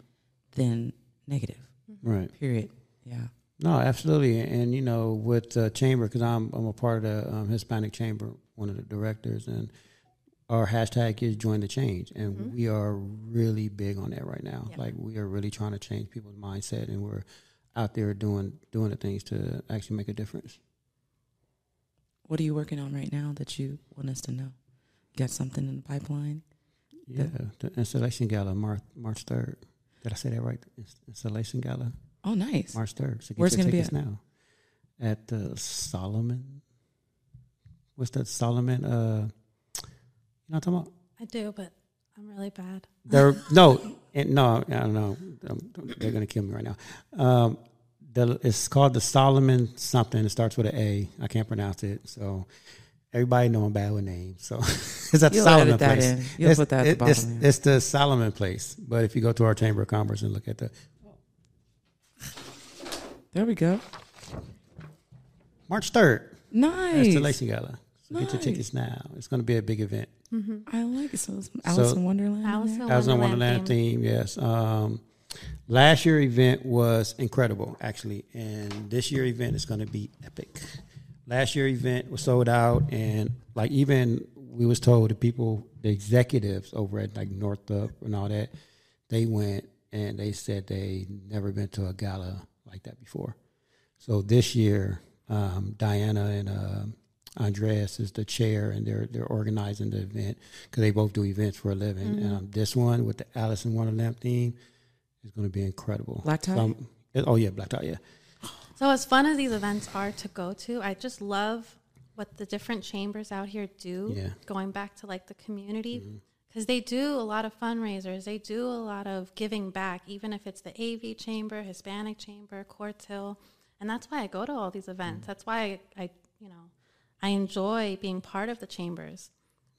than negative, Right. period. Yeah. No, absolutely, and you know, with the chamber, because I'm I'm a part of the um, Hispanic Chamber, one of the directors, and our hashtag is join the change, and we are really big on that right now. Yeah. Like we are really trying to change people's mindset, and we're out there doing doing the things to actually make a difference. What are you working on right now that you want us to know? You got something in the pipeline? Yeah, the installation gala March March third. Did I say that right? Inst- Installation gala Oh, nice. March third. So Where's it gonna be tickets now? At the Solomon. What's that Solomon? Uh, you know what I'm talking about? I do, but I'm really bad. There, no, [laughs] and no, I don't know. Um, They're gonna kill me right now. Um, the, it's called the Solomon something. It starts with an A. I can't pronounce it. So everybody know I'm bad with names. So [laughs] it's at the You'll Solomon edit that place. in. You'll it's, put that at the it- it's, it's the Solomon place. But if you go to our Chamber of Commerce and look at the There we go. March third, Nice. installation gala. So get your tickets now. It's going to be a big event. I like it. So it's Alice So- in Wonderland. Alice in That was a Wonderland Wonderland theme. theme, yes. Um, last year event was incredible, actually, and this year event is going to be epic. Last year event was sold out, and like even we was told the people, the executives over at like Northrop and all that, they went and they said they never been to a gala like that before. So this year, um, Diana and uh, Andreas is the chair, and they're they're organizing the event because they both do events for a living. Mm-hmm. Um, this one with the Alice in Wonderland theme is going to be incredible. Black tie? Um, so I'm- oh yeah, black tie. Yeah. So as fun as these events are to go to, I just love what the different chambers out here do. Yeah. Going back to like the community, mm-hmm. because they do a lot of fundraisers. They do a lot of giving back, even if it's the AV chamber, Hispanic chamber, Quartz Hill, and that's why I go to all these events. Mm. That's why I, I you know, I enjoy being part of the chambers.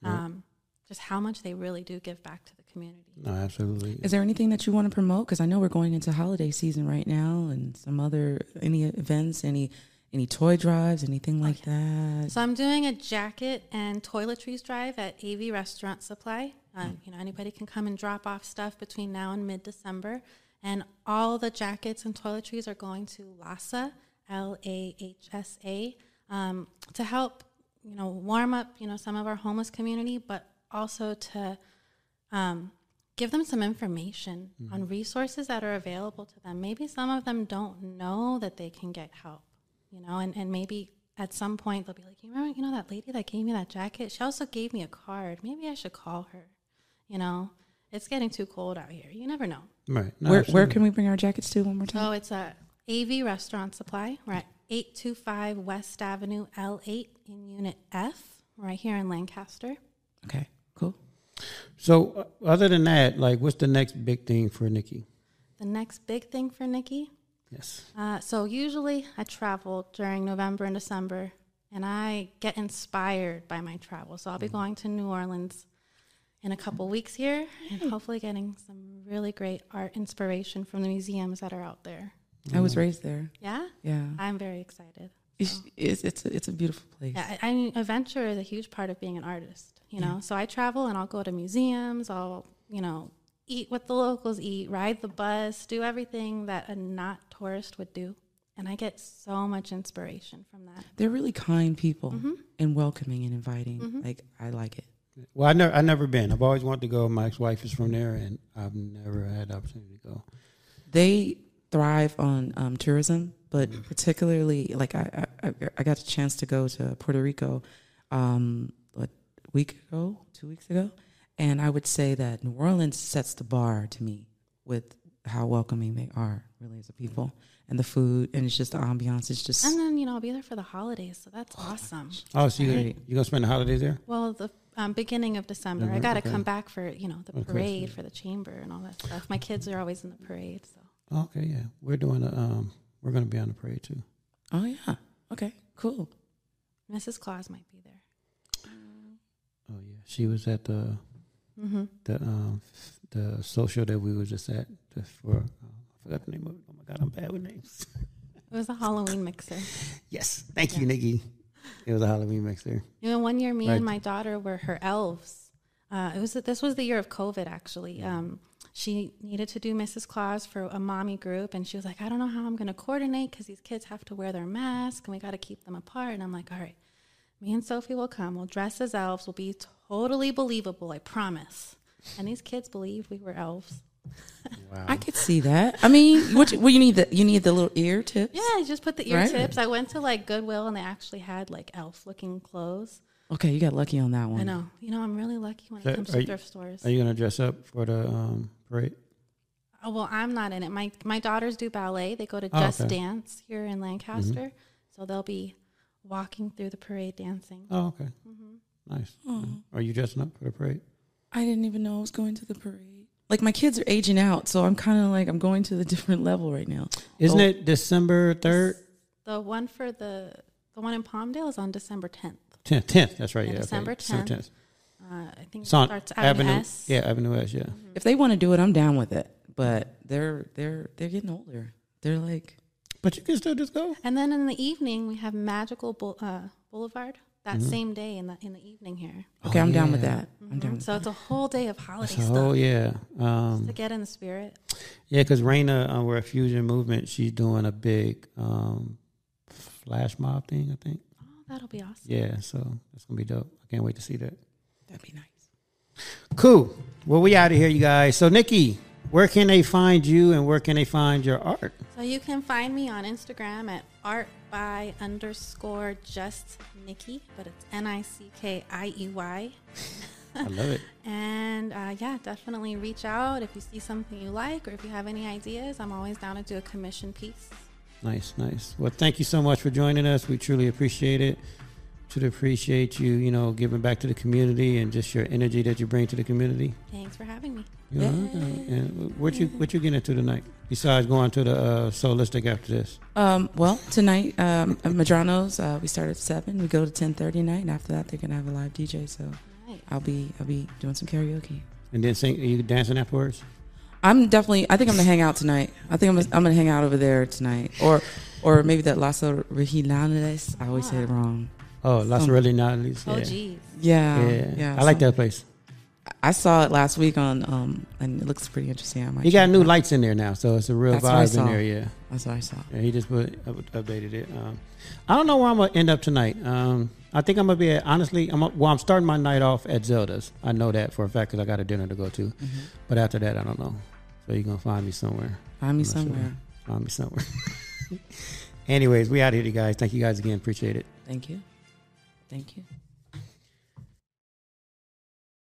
Um, just how much they really do give back to the community. No, absolutely. Is there anything that you want to promote? Because I know we're going into holiday season right now, and some other any events, any any toy drives, anything like that. So I'm doing a jacket and toiletries drive at AV Restaurant Supply. Uh, you know, anybody can come and drop off stuff between now and mid December, and all the jackets and toiletries are going to LAHSA, L A H S A, um, to help you know warm up you know some of our homeless community, but also to um, give them some information on resources that are available to them. Maybe some of them don't know that they can get help, you know, and, and maybe at some point they'll be like, you remember, you know, that lady that gave me that jacket? She also gave me a card. Maybe I should call her, you know. It's getting too cold out here. You never know. Right. No, where where can we bring our jackets to one more time? So it's a AV Restaurant Supply. We're at 825 West Avenue, L8 in Unit F, right here in Lancaster. Okay, cool. So, uh, other than that, like, what's the next big thing for Nikki? The next big thing for Nikki Yes. Uh, so usually I travel during November and December, and I get inspired by my travel. So I'll be going to New Orleans in a couple weeks here, and hopefully getting some really great art inspiration from the museums that are out there. I was raised there. Yeah, Yeah, I'm very excited. It's it's it's a, it's a beautiful place. Yeah, I, I mean, adventure is a huge part of being an artist. You know, so I travel and I'll go to museums. I'll you know eat what the locals eat, ride the bus, do everything that a not tourist would do, and I get so much inspiration from that. They're really kind people Mm-hmm. and welcoming and inviting. Like I like it. Well, I never, I never been. I've always wanted to go. My ex-wife is from there, and I've never had the opportunity to go. They thrive on um, tourism, but particularly like I, I I got a chance to go to Puerto Rico, um, what a week ago, two weeks ago, and I would say that New Orleans sets the bar to me with how welcoming they are, really as a people, and the food, and it's just the ambiance. It's just And then you know I'll be there for the holidays, so that's awesome. Oh, so you Right. you gonna spend the holidays there? Well, the um, beginning of December, I Mhm, got to okay. come back for you know the Okay, parade so- for the chamber and all that stuff. My kids are always in the parade, so Okay, yeah. We're doing a um. We're gonna be on the parade too. oh yeah, okay, cool. Mrs. Claus might be there. Oh yeah, she was at the Mm-hmm. the um the social that we were just at the, for. Uh, I forgot the name of it. Oh my god, I'm bad with names. It was a Halloween mixer. [laughs] yes, thank you, Nikki. It was a Halloween mixer. You know, one year, me Right. and my daughter were her elves. Uh, it was this was the year of COVID. Actually, um, she needed to do Mrs. Claus for a mommy group, and she was like, "I don't know how I'm going to coordinate because these kids have to wear their mask, and we got to keep them apart." And I'm like, "All right, me and Sophie will come. We'll dress as elves. We'll be totally believable. I promise." And these kids believed we were elves. Wow. I could see that. I mean, what you, well, you need the you need the little ear tips. Yeah, I just put the ear Right. tips. I went to like Goodwill, and they actually had like elf-looking clothes. Okay, you got lucky on that one. I know. You know, I'm really lucky when So it comes to you- thrift stores. Are you gonna dress up for the um parade? Oh, well, I'm not in it. My my daughters do ballet. They go to Oh, Just okay. Dance here in Lancaster, so they'll be walking through the parade dancing. Oh, okay. Mm-hmm. Nice. Oh. Are you dressing up for the parade? I didn't even know I was going to the parade. Like my kids are aging out, so I'm kind of like I'm going to the [laughs] different level right now. Isn't Oh. it December third? The one for the the one in Palmdale is on December 10th. Tenth. Tenth. That's right. Yeah, Yeah. okay. December December 10th. Uh, I think It's on it starts Avenue, Avenue. S. Yeah, Avenue S. Yeah. If they want to do it, I'm down with it. But they're they're they're getting older. They're like But you can still just go. And then in the evening we have Magical Boul- uh, Boulevard that Mm-hmm. same day in the in the evening here. okay. I'm down with yeah. that. I'm down. With So it's a whole day of holiday So, stuff oh yeah. Um, to get in the spirit. yeah, because Raina, uh, we're a fusion movement. She's doing a big um, flash mob thing. I think. Oh, that'll be awesome. Yeah. So that's gonna be dope. I can't wait to see that. That'd be nice. Cool. Well, we out of here, you guys. So, Nikki, where can they find you and where can they find your art? So you can find me on Instagram at Art by underscore just Nikki, but it's N I C K I E Y. I love it. [laughs] And uh, yeah, definitely reach out if you see something you like or if you have any ideas. I'm always down to do a commission piece. Nice, nice. Well, thank you so much for joining us. We truly appreciate it. Truly appreciate you, you know, giving back to the community and just your energy that you bring to the community. Thanks for having me. You're welcome. And what you what you getting into tonight? Besides going to the uh, Solistic after this. Um, well, tonight, um, at Madrano's, uh, we start at seven. We go to ten thirty night, and after that, they're gonna have a live DJ. So Nice. I'll be I'll be doing some karaoke. And then sing, are you dancing afterwards? I'm definitely. I think I'm gonna hang out tonight. I think I'm. Gonna, I'm gonna hang out over there tonight, or, or maybe that Lasso Regionales. I always say it wrong. Oh, Las Um, Realidades. Oh, Yeah. geez. Yeah, yeah. yeah. I like so- that place. I saw it last week on, um, and it looks pretty interesting. I might He got new it lights in there now, so it's a real That's vibe in there. Yeah. That's what I saw. Yeah, he just put updated it. Um, I don't know where I'm gonna end up tonight. Um, I think I'm gonna be at, honestly. I'm well. I'm starting my night off at Zelda's. I know that for a fact because I got a dinner to go to. Mhm. But after that, I don't know. So you're gonna find me somewhere. Find me I'm not sure. somewhere. Find me somewhere. [laughs] Anyways, we out here, you guys. Thank you guys again. Appreciate it. Thank you. Thank you.